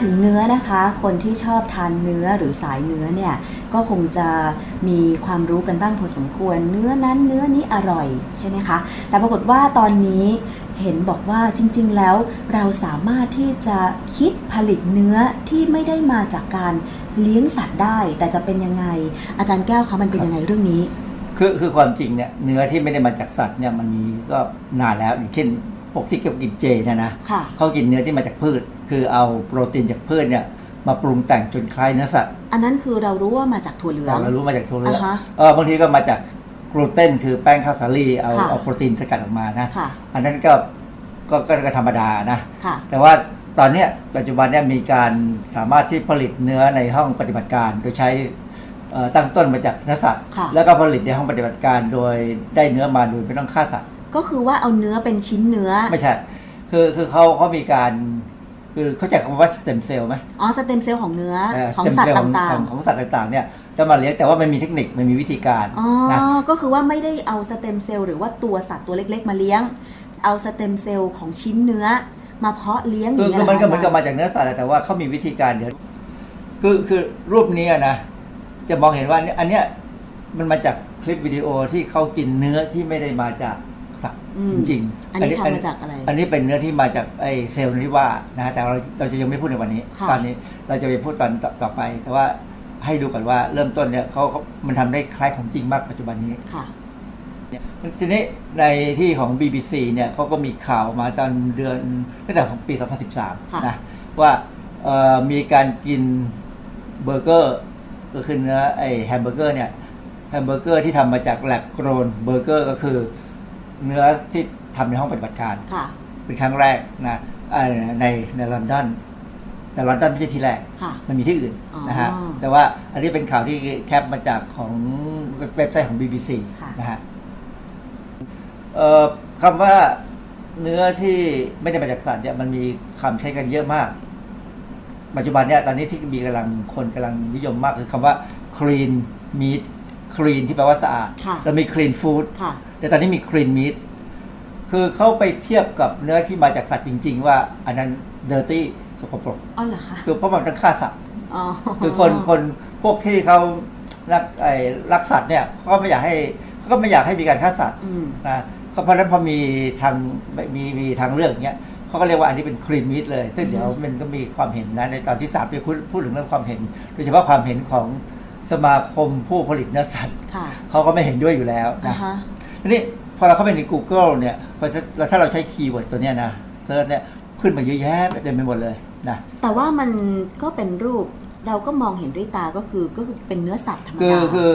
ถึงเนื้อนะคะ คนที่ชอบทานเนื้อหรือสายเนื้อเนี่ยก็คงจะมีความรู้กันบ้างพอสมควร เนื้อนั้นเนื้อนี้อร่อยใช่ไหมคะ แต่ปรากฏว่าตอนนี้เห็นบอกว่าจริงๆแล้วเราสามารถที่จะคิดผลิตเนื้อที่ไม่ได้มาจากการเลี้ยงสัตว์ได้ แต่จะเป็นยังไง อาจารย์แก้วคะมันเป็นยังไงเรื่องนี้ คือคือความจริงเนี่ยเนื้อที่ไม่ได้มาจากสัตว์เนี่ยมันมีก็นานแล้วอย่างเช่น พวกที่เกี่ยวกินเจนะนะเขากินเนื้อที่มาจากพืช คือเอาโปรตีนจากพืชเนี่ยมาปรุงแต่งจนคล้ายเนื้อสัตว์ อันนั้นคือเรารู้ว่ามาจากถั่วเหลือแต่งเรารู้มาจากถั่วเหลืองอ่าฮะเออบางทีก็มาจากกลูเตนคือแป้งข้าวสาลีเอาค่ะเอาโปรตีนสกัดออกมานะค่ะอันนั้นก็ก็ก็ก็ธรรมดานะค่ะแต่ว่าตอนเนี้ยปัจจุบันเนี่ยมีการสามารถที่ผลิตเนื้อในห้องปฏิบัติการโดยใช้เอ่อตั้งต้นมาจากเนื้อสัตว์ค่ะแล้วก็ผลิตในห้องปฏิบัติการโดยได้เนื้อมาโดยไม่ต้องฆ่าสัตว์ ก็คือว่าเอาเนื้อเป็นชิ้นเนื้อ ไม่ใช่ คือคือเขาเขามีการ คือเขาใจคำว่าสเต็มเซลล์ไหมอ๋อสเต็มเซลล์ของเนื้อเของ stem สัตว์ cell ต่าขงองของสัตว์ต่างๆเนี่ยจะมาเลี้ยงแต่ว่ามันมีเทคนิคมันมีวิธีการๆอ๋อนะก็คือว่าไม่ได้เอาสเต็มเซลล์หรือว่าตัวสัตว์ตัวเล็ก ๆ มาเลี้ยง เอาสเต็มเซลล์ของชิ้นเนื้อ มาเพาะเลี้ยงอคืย่าองเงี้ยคือมันก็หเหรมือนกับอาจารย์มาจากเนื้อสัตว์แหละแต่ว่าเขามีวิธีการเดี๋ยวคือคือรูปนี้อะนะจะมองเห็นว่าเนี่ยอันเนี้ยมันมาจากคลิปวิดีโอที่เขากินเนื้อที่ไม่ได้มาจาก สัตว์อืมจริงอันนี้ทำมาจากอะไร อันนี้เป็นเนื้อที่มาจากไอเซลล์ที่ว่านะแต่เราเราจะยังไม่พูดในวันนี้ค่ะตอนนี้เราจะไปพูดตอนต่อต่อไป แต่ว่าให้ดูก่อนว่าเริ่มต้นเนี่ยเขาเขามันทำได้คล้ายของจริงมากปัจจุบันนี้ค่ะเนี่ยทีนี้ในที่ของ BBC เนี่ยเขาก็มีข่าวมาตอนเดือนตั้งแต่ของปีค่ะ2013 นะว่าเอ่อมีการกินเบอร์เกอร์ก็คือเนื้อไอ้แฮมเบอร์เกอร์เนี่ยแฮมเบอร์เกอร์ที่ทำมาจาก lab-grown burger ก็คือ เนื้อที่ทำในห้องปฏิบัติการค่ะเป็นครั้งแรกนะเอ่อในในลอนดอนแต่ลอนดอนไม่ใช่ที่แรกค่ะมันมีที่อื่นอ๋อนะฮะ แต่ว่าอันนี้เป็นข่าวที่แคปมาจากของเว็บไซต์ของ BBC ค่ะนะฮะเอ่อคำว่าเนื้อที่ไม่ได้มาจากสัตว์เนี่ยมันมีคำใช้กันเยอะมาก ปัจจุบันเนี่ยตอนนี้ที่มีกำลังคนกำลังนิยมมากคือคำว่า clean meat clean ที่แปลว่าสะอาดค่ะแล้วมี clean food ค่ะแต่ตอนนี้มี clean meat คือเขาไปเทียบกับเนื้อที่มาจากสัตว์จริง ๆ ว่า อันนั้น dirty สกปรกอ๋อเหรอคะคือเพราะมันต้องฆ่าสัตว์อ๋อคือคนคนพวกที่เขารักไอ้รักสัตว์เนี่ยเขาก็ไม่อยากให้เขาก็ไม่อยากให้มีการฆ่าสัตว์อืมนะเขาเพราะฉะนั้นพอมีทางมีมีทางเลือกอย่างเงี้ยเขาก็เรียกว่าอันนี้เป็น clean meat เลย ซึ่งเดี๋ยวมันก็มีความเห็นนะในตอนที่สามจะพูดพูดถึงเรื่องความเห็น โดยเฉพาะความเห็นของ สมาคมผู้ผลิตเนื้อสัตว์ค่ะเขาก็ไม่เห็นด้วยอยู่แล้วอ่านะฮะทีนี้พอเราเข้าไปใน Google เนี่ยพอเราถ้าเราใช้ keyword ตัวเนี้ยนะ search เนี่ยขึ้นมาเยอะแยะเต็มไปหมดเลยนะแต่ว่ามันก็เป็นรูปเราก็มองเห็นด้วยตาก็คือก็คือเป็นเนื้อสัตว์ธรรมคือดาคือ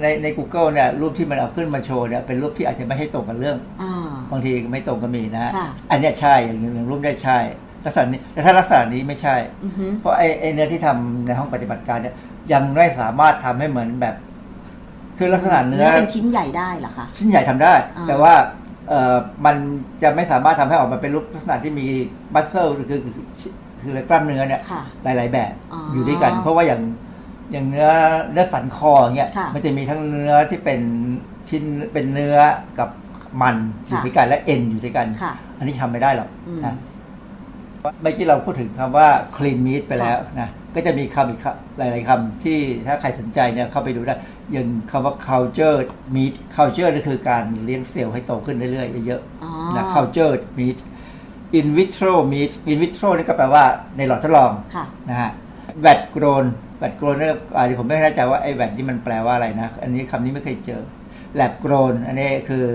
ในใน Google เนี่ยรูปที่มันเอาขึ้นมาโชว์เนี่ยเป็นรูปที่อาจจะไม่ใช่ตรงกับเรื่องอ่าบางทีไม่ตรงก็มีนะฮะค่ะอันเนี้ยใช่อย่างอย่างรูปได้ใช่ ลักษณะนี้แต่ถ้าลักษณะนี้ไม่ใช่อือฮึเพราะไอ้ไอ้เนื้อที่ทำในห้องปฏิบัติการเนี่ยยังไม่สามารถทำให้เหมือนแบบ คือลักษณะเนื้เนื้ออเป็นชิ้นใหญ่ได้เหรอคะชิ้นใหญ่ทำได้อ่าแต่ว่าเอ่อมันจะไม่สามารถทำให้ออกมาเป็นรูปลักษณะที่มีมัสเซลคือคือคือคือกล้ามเนื้อเนี่ยค่ะหลาย ๆ แบบอ๋อออยู่ด้วยกัน เพราะว่าอย่างอย่างเนื้อเนื้อสันคออย่างเงี้ยค่ะมันจะมีทั้งเนื้อที่เป็นชิ้นเป็นเนื้อกับมันอยู่ค่ะด้วยกันและเอ็นอยู่ด้วยกันค่ะอันนี้ทำไม่ได้หรอกอืมนะ เมื่อกี้เราพูดถึงคำว่า clean meat ไปแล้วนะก็จะมีคำอีกคำหลาย ๆคำที่ถ้าใครสนใจเนี่ยเข้าไปดูได้อย่างคำว่า culture meat culture ก็คือการเลี้ยงเซลล์ให้โตขึ้นเรื่อยๆเยอะอ๋อๆนะ culture meat in vitro meat in vitro นี่ก็แปลว่าในหลอดทดลองค่ะนะฮะ vat-grown vat-grown เนี่ยอันนี้ผมไม่แน่ใจว่าไอ้ vat นี่มันแปลว่าอะไรนะ อันนี้คำนี้ไม่เคยเจอ lab-grown อันนี้คือ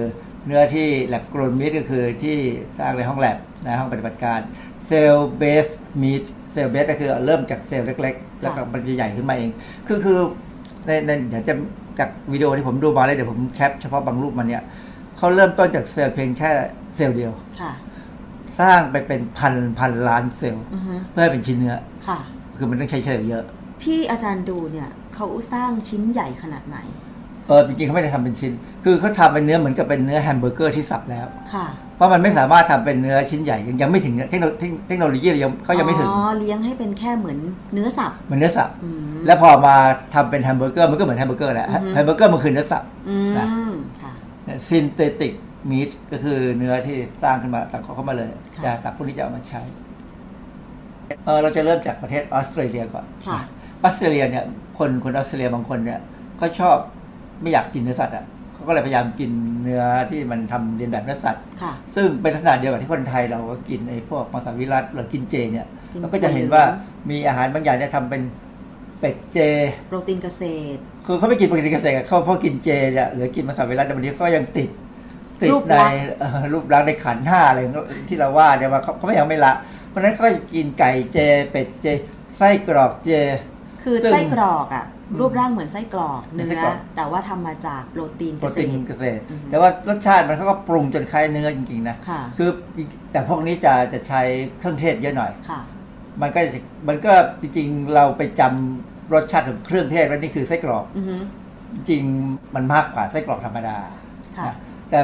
เนื้อที่ lab-grown meat ก็คือที่สร้างในห้องแลบนะห้องปฏิบัติการ cell-based meat cell-based ก็คือเริ่มจากเซลล์เล็ก ๆ แล้วก็มันจะใหญ่ขึ้นมาเองคือคือในในเดี๋ยวจะจากวิดีโอที่ผมดูมาเลยเดี๋ยวผมแคปเฉพาะบางรูปมันเนี่ยเขาเริ่มต้นจากเซลล์เพียงแค่เซลล์เดียวค่ะสร้างไปเป็นพันพันล้านเซลล์อือฮึเพื่อให้เป็นชิ้นเนื้อค่ะ คือมันต้องใช้เซลล์เยอะ ที่อาจารย์ดูเนี่ยเขาสร้างชิ้นใหญ่ขนาดไหนเออจริงๆเขาไม่ได้ทำเป็นชิ้น คือเขาทำเป็นเนื้อเหมือนกับเป็นเนื้อแฮมเบอร์เกอร์ที่สับแล้ว ค่ะ เพราะมันไม่สามารถทำเป็นเนื้อชิ้นใหญ่ ยังยังไม่ถึงเทคโนโลยีเทคโนโลยียังเขายังไม่ถึงอ๋อเลี้ยงให้เป็นแค่เหมือนเนื้อสับมันเนื้อสับอืมแล้วพอมาทำเป็นแฮมเบอร์เกอร์มันก็เหมือนแฮมเบอร์เกอร์แหละอือฮึแฮมเบอร์เกอร์มันคือเนื้อสับอืนะมค่ะซินเทติกมีทก็คือเนื้อที่สร้างขึ้นมาสังเคราะห์เข้ามาเลยค่ะยาสับพวกนี้จะเอามาใช้เออเราจะเริ่มจากประเทศออสเตรเลียก่อนค่ะออสเตรเลียเนี่ย คนคนออสเตรเลียบางคนเนี่ยก็ชอบไม่อยากกินเนื้อสัตว์อะ เขาก็เลยพยายามกินเนื้อที่มันทำเรียนแบบเนื้อสัตว์ค่ะซึ่งเป็นลักษณะเดียวกับที่คนไทยเราก็กินไอ้พวกมังสวิรัตหรือกินเจเนี่ยกินเราก็จะเห็นว่ามีอาหารบางอย่างเนี่ยทำเป็นเป็ดเจ โปรตีนเกษตร คือเขาไม่กินปกติเกษตรเขาเพราะกินเจเนี่ยหรือกินมังสวิรัตแต่บางทีเขายังติดติดรูปในลักษณ์เอ่อรูปลักษณ์ในขันธ์ห้าอะไรที่เราว่าเนี่ยว่าเขาเขาไม่ยังไม่ละ เพราะฉะนั้นเขาก็กินไก่เจ เป็ดเจ ไส้กรอกเจ คือซึ่งไส้กรอกอะ รูปร่างเหมือนไส้กรอกเหมือนเนื้ไส้อกรอกแต่ว่าทำมาจากโปรตีนโปรตีนเกษตรอือฮึแต่ว่ารสชาติมันเขาก็ปรุงจนคล้ายเนื้อจริงๆนะค่ะคือแต่พวกนี้จะจะใช้เครื่องเทศเยอะหน่อยค่ะมันก็จะมันก็จริงๆเราไปจำรสชาติของเครื่องเทศว่านี่คือไส้กรอกอือฮึจริงๆมันมากกว่าไส้กรอกธรรมดาค่ะนะแต่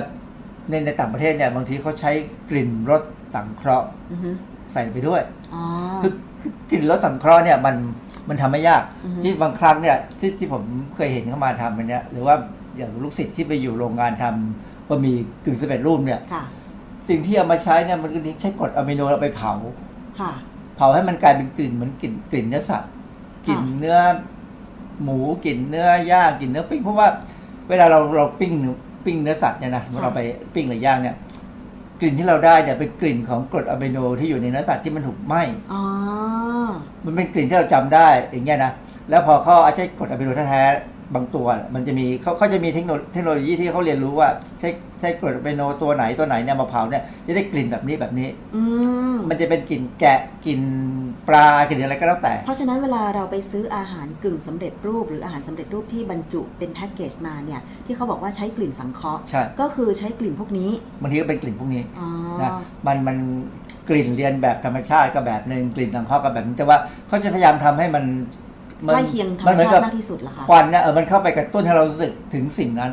ในในต่างประเทศเนี่ยบางทีเขาใช้กลิ่นรสสังเคราะห์อือฮึใส่ไปด้วยอ๋อคืคือกลิ่นรสสังเคราะห์เนี่ยมัน มันทำไม่ยากอือฮึที่บางครั้งเนี่ยที่ที่ผมเคยเห็นเขามาทำมันเนี่ยหรือว่าอย่างลูกศิษย์ที่ไปอยู่โรงงานทำบะหมี่กึ่งสำเร็จรูปเนี่ยค่ะสิ่งที่เอามาใช้เนี่ยมันก็ใช้กรดอะมิโนเอาไปเผาค่ะ เผาให้มันกลายเป็นกลิ่นเหมือนกลิ่นกลิ่นเนื้อสัตว์กลิ่นเนื้อหมูกลิ่นเนื้อย่างกลิ่นเนื้อปิ้งเพราะว่าเวลาเราเราปิ้งเนื้อปิ้งเนื้อสัตว์เนี่ยนะสมมติเราไปปิ้งหรือย่างเนี่ย กลิ่นที่เราได้เนี่ยเป็นกลิ่นของกรดอะมิโนที่อยู่ในเนื้อสัตว์ที่มันถูกไหม้อ๋อ มันเป็นกลิ่นที่เราจำได้อย่างเงี้ยนะ แล้วพอเขาเอาใช้กรดอะมิโนแท้ๆ บางตัวมันจะมีเขาเขาจะมีเทคโนโลเทคโนโลยีที่เขาเรียนรู้ว่า ใช้ใช้กรดอะมิโนตัวไหนตัวไหนเนี่ยมาเผาเนี่ยจะได้กลิ่นแบบนี้แบบนี้อืมมันจะเป็นกลิ่นแกะกลิ่นปลากลิ่นอะไรก็แล้วแต่ เพราะฉะนั้นเวลาเราไปซื้ออาหารกึ่งสำเร็จรูป หรืออาหารสำเร็จรูปที่บรรจุเป็นแพ็กเกจมาเนี่ยที่เขาบอกว่าใช้กลิ่นสังเคราะห์ใช่ก็คือใช้กลิ่นพวกนี้บางทีก็เป็นกลิ่นพวกนี้อ๋อนะมันมันกลิ่นเรียนแบบธรรมชาติก็แบบหนึ่งกลิ่นสังเคราะห์ก็แบบนึงแต่ว่าเขาจะพยายามทำให้มันมั ใกล้เคียงธรรมนเหมือนชากัติมากที่สุดเหรอคะควันเนี่ยเออมันเข้าไปกระตุ้นให้เรารู้สึกถึงสิ่งนั้น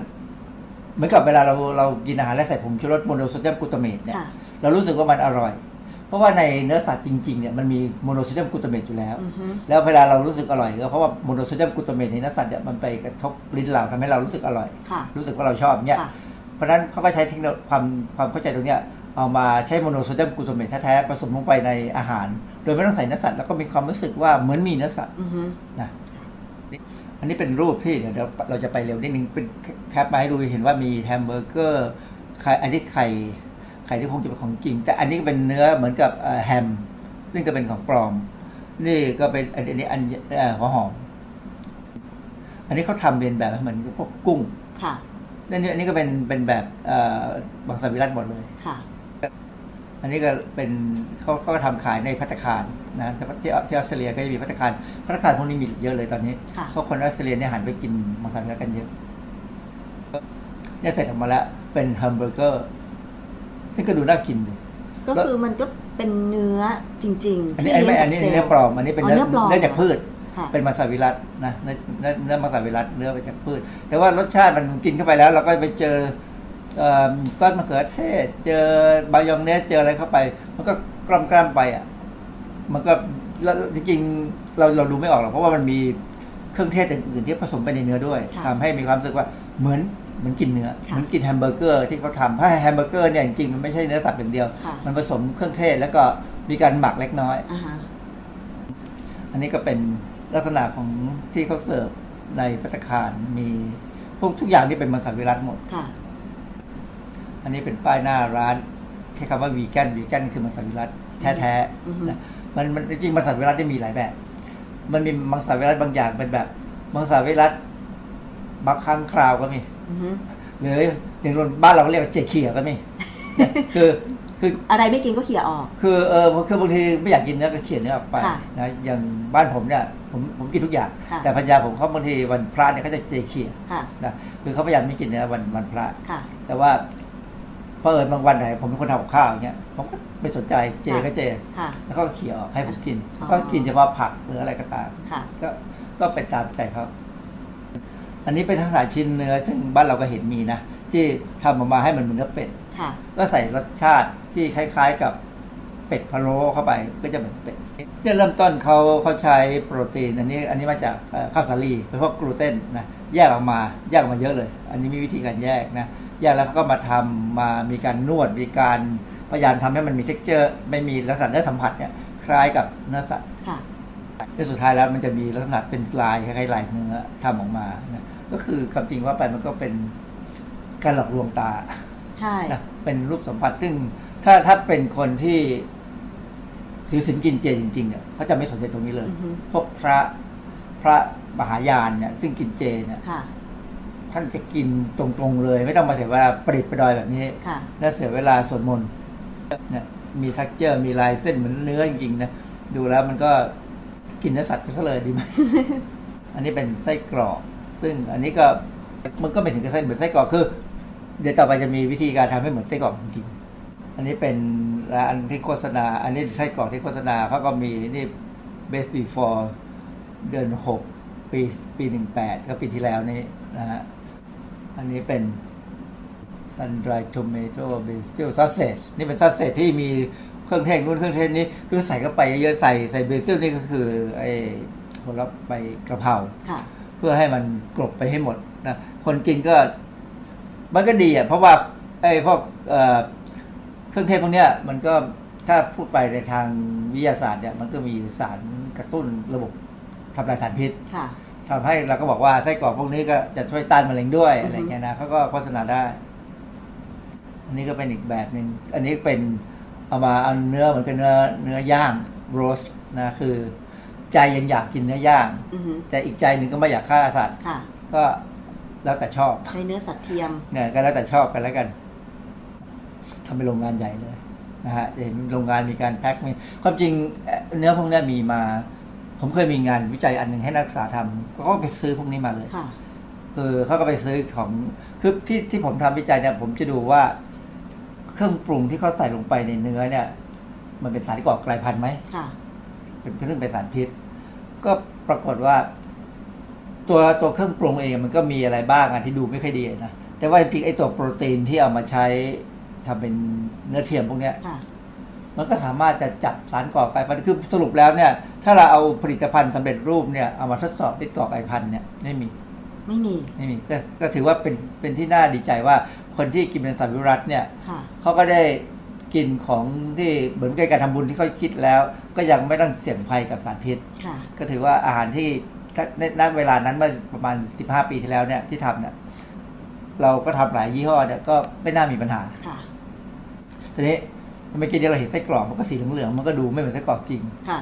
เหมือนกับเวลาเราเรากินอาหารและใส่ผงชูรสโมโนโซเดียมกลูตาเมตเนี่ยค่ะเรารู้สึกว่ามันอร่อย เพราะว่าในเนื้อสัตว์จริงๆเนี่ยมันมีโมโนโซเดียมกลูตาเมตอยู่แล้วอือฮึแล้วเวลาเรารู้สึกอร่อยก็เพราะว่าโมโนโซเดียมกลูตาเมตในเนื้อสัตว์เนี่ยมันไปกระทบลิ้นเราทำให้เรารู้สึกอร่อยค่ะรู้สึกว่าเราชอบเนี่ยค่ะเพราะฉะนั้นเขาก็ใช้เทคโนโลยีความความเข้าใจตรงเนี้ยเอามาใช้โมโนโซเดียมกลูตาเมตแท้ๆผสมลงไปในอาหาร โดยไม่ต้องใส่เนื้อสัตว์แล้วก็มีความรู้สึกว่าเหมือนมีเนื้อสัตว์อือฮึนะนี่อันนี้เป็นรูปที่เดี๋ยวเดี๋ยวเราจะไปเร็วนิดนึงเป็นแคปมาให้ดูเห็นว่ามีแฮมเบอร์เกอร์ไข่อันนี้ไข่ไข่ที่คงจะเป็นของจริง แต่อันนี้เป็นเนื้อเหมือนกับเอ่อแฮม ซึ่งจะเป็นของปลอม นี่ก็เป็นอันนี้อันเอ่อหัวหอม อันนี้เขาทำเลียนแบบให้เหมือนพวกกุ้ง ค่ะนี่นี่อันนี้ก็เป็นเป็นแบบเอ่อมังสวิรัติหมดเลยค่ะ อันนี้ก็เป็นเขาเขาก็ทำขายในพัตตาคารนะแต่ที่ที่ออสเตรเลียก็จะมีพัตตาคารพัตตาคารพวกนี้มีเยอะเลยตอนนี้ค่ะเพราะคนออสเตรเลียเนี่ยหันไปกินมังสวิรัติกันเยอะเนี่ยเสร็จออกมาแล้วเป็นแฮมเบอร์เกอร์ ซึ่งก็ดูน่ากินดีก็คือมันก็เป็นเนื้อจริงๆอันนี้ที่อันนี้เลี้ยงจากเซลล์อันนี้เนื้อปลอมอันนี้เป็นเนื้ออ๋อเนื้อปลอมเนื้อจากพืชค่ะเป็นมังสวิรัตินะเนื้อเนื้อเนื้อมังสวิรัติเนื้อมาจากพืช แต่ว่ารสชาติมันกินเข้าไปแล้ว เราก็ไปเจอ เอ่อซอสมะเขือเทศ เจอมายองเนสเจออะไรเข้าไป มันก็กล้ำกล้ำไปอะ มันก็แล้วจริงๆเราเราดูไม่ออกหรอกเพราะว่ามันมีเครื่องเทศอื่นๆที่ผสมไปในเนื้อด้วยค่ะทำให้มีความรู้สึกว่าเหมือนเหมือนกินเนื้อค่ะเหมือนกินแฮมเบอร์เกอร์ที่เขาทำถ้าแฮมเบอร์เกอร์เนี่ยจริงๆมันไม่ใช่เนื้อสัตว์อย่างเดียวค่ะมันผสมเครื่องเทศแล้วก็มีการหมักเล็กน้อยอ่าฮะอันนี้ก็เป็นลักษณะของที่เขาเสิร์ฟในพัตตาคารมีพวกทุกอย่างที่เป็นมังสวิรัตหมดค่ะ อันนี้เป็นป้ายหน้าร้านใช้คำว่าวีแกนวีแกนคือมังสวิรัตแท้อือฮึๆนะมันมันจริงๆมังสวิรัตได้มีหลายแบบ มันมีมังสวิรัตบางอย่างเป็นแบบมังสวิรัตบางครั้งคราวก็มีอือฮึหรืออย่างบ้านเราก็เรียกว่าเจเขียก็มีเนี่ยคือคืออะไรไม่กินก็เขี่ยออก คือเออคือบางทีไม่อยากกินเนื้อก็เขียนเนื้อออกไปค่ะนะอย่างบ้านผมเนี่ยผมผมกินทุกอย่างค่ะแต่พัญญาผมเขาบางทีวันพระเนี่ยเขาจะเจเขียค่ะนะคือเขาพยายามไม่กินเนื้อวันวันพระค่ะแต่ว่า เปิดบางวันไหนผมเป็นคนทำกับข้าวอย่างเงี้ยผมก็ไม่สนใจเจก็เจ ค่ะ แล้วเขาก็เขี่ยออกให้ผมกิน อ๋อ ก็กินเฉพาะผักหรืออะไรก็ตามค่ะ ก็ก็เป็นตามใจเขาอันนี้เป็นลักษณะชิ้นเนื้อ ซึ่งบ้านเราก็เห็นมีนะที่ทำออกมาให้มันเหมือนเนื้อเป็ด ค่ะ ก็ใส่รสชาติที่คล้าย ๆกับเป็ดพะโล้เข้าไปก็จะเหมือนเป็ดเนี่ยเริ่มต้นเขาเขาใช้โปรตีน อันนี้อันนี้มาจากเอ่อข้าวสาลีเป็นพวกกลูเตนนะ แยกออกมาแยกออกมาเยอะเลย อันนี้มีวิธีการแยกนะแยกแล้วเขาก็มาทำมามีการนวดมีการพยายามทำให้มันมี texture ไม่มีลักษณะเนื้อสัมผัสเนี่ยคล้ายกับเนื้อสัตว์ค่ะที่สุดท้ายแล้วมันจะมีลักษณะเป็นลายคล้ายๆลายเนื้อทำออกมานะก็คือความจริงว่าไปมันก็เป็นการหลอกลวงตา ใช่นะเป็นรูปสัมผัสซึ่งถ้าถ้าเป็นคนที่ถือศีลกินเจจริงๆเนี่ยเขาจะไม่สนใจตรงนี้เลยอือฮึพวกพระพระ มหายานเนี่ยซึ่งกินเจเนี่ยค่ะ ท่านจะกินตรงๆเลย ไม่ต้องมาเสียเวลาปริดประดอยแบบนี้ ค่ะ และเสียเวลาสวดมนต์เนี่ยมีทักเจอร์มีลายเส้นเหมือนเนื้อจริงๆนะดูแล้วมันก็กินเนื้อสัตว์ก็ซะเลยดีไหม อันนี้เป็นไส้กรอก ซึ่งอันนี้ก็มันก็ไม่ถึงกับไส้เหมือนไส้กรอกคือ เดี๋ยวต่อไปจะมีวิธีการทำให้เหมือนไส้กรอกจริงๆอันนี้เป็นร้านที่โฆษณา อันนี้ไส้กรอกที่โฆษณาเขาก็มีนี่ best before เดือนหก ปีปีหนึ่งแปดก็ปีที่แล้วนี่นะฮะ อันนี้เป็น sun dried tomato basil sausage นี่เป็น sausage ที่มีเครื่องเทศนู่นเครื่องเทศนี้คือใส่เข้าไปเยอะๆใส่ใส่เบซิลนี่ก็คือไอ้ผลใบกระเพราค่ะเพื่อให้มันกลบไปให้หมดนะคนกินก็ มันก็ดีอะเพราะว่าไอ้พวกเอ่อเครื่องเทศพวกเนี้ย มันก็ถ้าพูดไปในทางวิทยาศาสตร์เนี่ยมันก็มีสารกระตุ้นระบบ ทำลายสารพิษค่ะทำให้เราก็บอกว่าไส้กรอกพวกนี้ก็จะช่วยต้านมะเร็งด้วยอือฮึอะไรเงี้ยนะเขาก็โฆษณาได้ อันนี้ก็เป็นอีกแบบหนึ่งอันนี้เป็นเอามาเอาเนื้อเหมือนกับเนื้อเนื้อย่างโรสนะคือ ใจยังอยากกินเนื้อย่างอือหือแต่อีกใจหนึ่งก็ไม่อยากฆ่าสัตว์ค่ะก็แล้วแต่ชอบใช้เนื้อสัตว์เทียมเนี่ยก็แล้วแต่ชอบกันแล้วกันทำเป็นโรงงานใหญ่เลยนะฮะจะเห็นโรงงานมีการแพ็คมีความจริงเอ่อเนื้อพวกเนี้ยมีมา ผมเคยมีงานวิจัยอันหนึ่งให้นักศึกษาทำเขาก็ไปซื้อพวกนี้มาเลยค่ะคือเขาก็ไปซื้อของคือที่ที่ผมทำวิจัยเนี่ย ผมจะดูว่า เครื่องปรุงที่เขาใส่ลงไปในเนื้อเนี่ย มันเป็นสารก่อกลายพันธุ์ไหมค่ะเป็นซึ่งเป็นสารพิษ ก็ปรากฏว่า ตัวตัวเครื่องปรุงเองมันก็มีอะไรบ้างอะที่ดูไม่ค่อยดีนะแต่ว่าจริงๆไอ้ตัวโปรตีนที่เอามาใช้ทำเป็นเนื้อเทียมพวกเนี้ยค่ะมันก็สามารถจะจับสารก่อไก่พันธุ์คือสรุปแล้วเนี่ย ถ้าเราเอาผลิตภัณฑ์สำเร็จรูปเนี่ยเอามาทดสอบที่ก่อไก่พันธุ์เนี่ยไม่มี ไม่มีไม่มีก็ก็ถือว่าเป็นเป็นที่น่าดีใจว่าคนที่กินเป็นสัตว์วิรัตเนี่ยค่ะเขาก็ได้กินของที่เหมือนกับการทำบุญที่เขาคิดแล้ว ก็ยังไม่ต้องเสี่ยงภัยกับสารพิษค่ะก็ถือว่าอาหารที่ถ้าในณเวลานั้นเมื่อประมาณ 15 ปีที่แล้วเนี่ยที่ทำเนี่ยเราก็ทำหลายยี่ห้อเนี่ยก็ไม่น่ามีปัญหาค่ะทีนี้เมื่อกี้ที่เราเห็นไส้กรอกมันก็สีเหลืองๆมันก็ดูไม่เหมือนไส้กรอกจริงค่ะ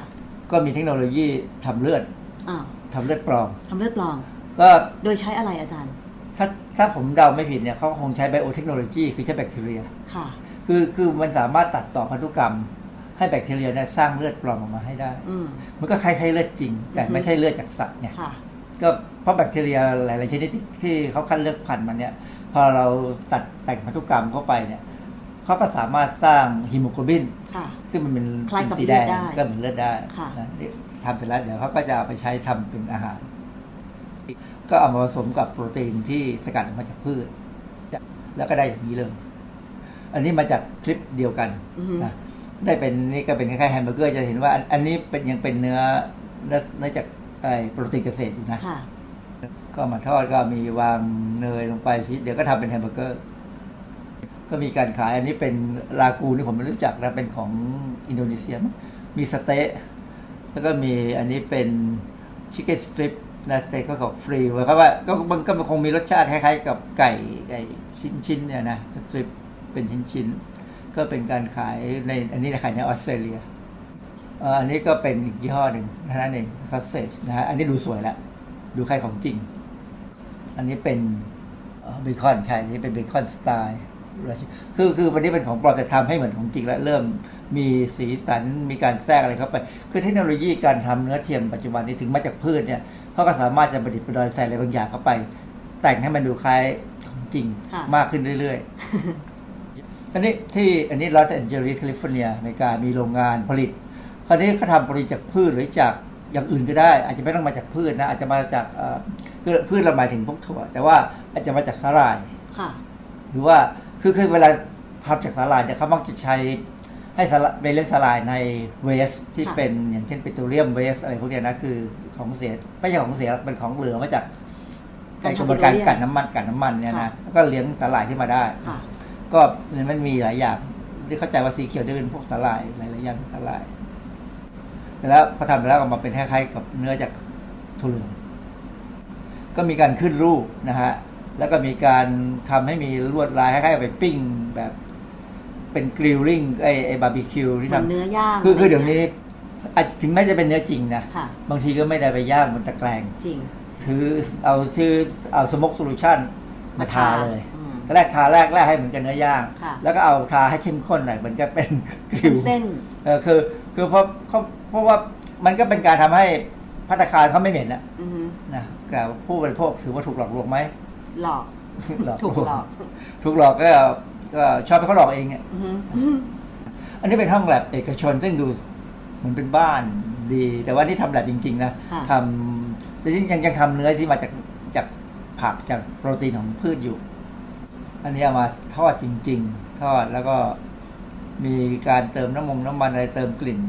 ก็มีเทคโนโลยีทำเลือดอ้าวทำเลือดปลอมทำเลือดปลอม ก็โดยใช้อะไรอาจารย์ ถ้าถ้าผมเดาไม่ผิดเนี่ยเขาคงใช้ไบโอเทคโนโลยีคือใช้แบคทีเรียค่ะ คือคือมันสามารถตัดต่อพันธุกรรม ให้แบคทีเรียเนี่ยสร้างเลือดปลอมออกมาให้ได้อืมมันก็คล้ายๆเลือดจริง แต่อือฮึไม่ใช่เลือดจากสัตว์เนี่ยค่ะก็เพราะแบคทีเรียหลายๆชนิดที่ที่เขาคัดเลือกพันธุ์มันเนี่ยพอเราตัดแต่งพันธุกรรมเข้าไปเนี่ย เขาก็สามารถสร้างฮีโมโกลบินค่ะซึ่งมันเป็นคล้ายกับสีแดงเลือดได้ก็เหมือนเลือดได้ค่ะนะนี่ทำเสร็จแล้วเดี๋ยวเขาก็จะเอาไปใช้ทำเป็นอาหาร ก็เอามาผสมกับโปรตีนที่สกัดออกมาจากพืช แล้วก็ได้อย่างนี้เลย อันนี้มาจากคลิปเดียวกันอือฮึนะได้เป็นนี่ก็เป็นคล้ายๆแฮมเบอร์เกอร์จะเห็นว่า อันอันนี้เป็นยังเป็นเนื้อเนื้อเนื้อจากไอ้โปรตีนเกษตรอยู่นะค่ะก็มาทอดก็มีวางเนยลงไปชีสเดี๋ยวก็ทำเป็นแฮมเบอร์เกอร์ ก็มีการขายอันนี้เป็นลากูนี่ผมไม่รู้จักนะเป็นของอินโดนีเซียมมีสเต๊ะแล้วก็มีอันนี้เป็น chicken strip นะแต่ก็ของฟรีหมายความว่าก็มันก็มันคงมีรสชาติคล้ายๆกับไก่ไก่ชิ้นๆเนี่ยนะ strip เป็นชิ้นๆ ก็เป็นการขายในอันนี้นะขายในออสเตรเลียอันนี้ก็เป็นอีกยี่ห้อหนึ่งนั้นเอง sausage นะฮะอันนี้ดูสวยแล้วดูคล้ายของจริง อันนี้เป็นเบคอนใช่อันนี้เป็น bacon style คือคืออันนี้เป็นของปลอมแต่ทำให้เหมือนของจริงแล้วเริ่มมีสีสันมีการแทรกอะไรเข้าไป คือเทคโนโลยีการทำเนื้อเทียมปัจจุบันนี้ถึงมาจากพืชเนี่ยเขาก็สามารถจะประดิษฐ์ประดอยใส่อะไรบางอย่างเข้าไป แต่งให้มันดูคล้ายของจริงค่ะมากขึ้นเรื่อยๆอันนี้ที่อันนี้ลอสแอนเจลิสแคลิฟอร์เนียอเมริกามีโรงงานผลิตคราวนี้เขาทำผลิตจากพืชหรือจากอย่างอื่นก็ได้ อาจจะไม่ต้องมาจากพืชนะอาจจะมาจากเอ่อคือพืชเราหมายถึงพวกถั่ว แต่ว่าอาจจะมาจากสาหร่ายค่ะหรือว่า คือคือเวลาทำจากสาหร่ายเนี่ยเขามักจะใช้ให้สาหร่ายไปเลี้ยงสาหร่ายใน waste ที่ค่ะเป็นอย่างเช่น petroleum waste อะไรพวกเนี้ยนะคือของเสียไม่ใช่ของเสียเป็นของเหลือมาจากไอ้กระบวนการกันน้ำมันกันน้ำมันเนี่ยนะแล้วก็เลี้ยงสาหร่ายขึ้นมาได้ค่ะก็มันมีหลายอย่างที่เข้าใจว่าสีเขียวจะเป็นพวกสาหร่ายหลายๆอย่างสาหร่ายแต่แล้วพอทำไปแล้วออกมาเป็นคล้ายๆกับเนื้อจากถั่วเหลืองก็มีการขึ้นรูปนะฮะ แล้วก็มีการทำให้มีลวดลายคล้ายๆกับไปปิ้งแบบเป็นกริลลิ่งไอ้ไอ้บาร์บีคิวที่เหมือนทำเนื้อย่างคือคืออะไรเดี๋ยวนี้อะถึงแม้จะเป็นเนื้อจริงนะค่ะบางทีก็ไม่ได้ไปย่างบนตะแกรงจริงถือเอาชื่อเอาสโมกโซลูชันมาทาเลยอืมตอนแรกทาแรกแรกให้เหมือนกับเนื้อย่างค่ะแล้วก็เอาทาให้เข้มข้นหน่อยเหมือนกับเป็นกริวเส้นเออคือ คือเพราะเขาเพราะว่ามันก็เป็นการทำให้พัตตาคารเขาไม่เหม็นนะอือฮึนะแต่ผู้บริโภคถือว่าถูกหลอกลวงไหม หลอกหลอกถูกหลอก ถูกหลอกก็ก็ชอบให้เขาหลอกเองเนี่ยอือฮึอันนี้เป็นห้องแลบเอกชน ซึ่งดูเหมือนเป็นบ้านดี แต่ว่าที่ทำแลบจริง ๆ นะค่ะทำแต่ที่ยังยังทำเนื้อที่มาจากจากผักจากโปรตีนของพืชอยู่ อันนี้เอามาทอดจริง ๆ ทอดแล้วก็มีการเติมน้ำมงน้ำมันอะไรเติมกลิ่น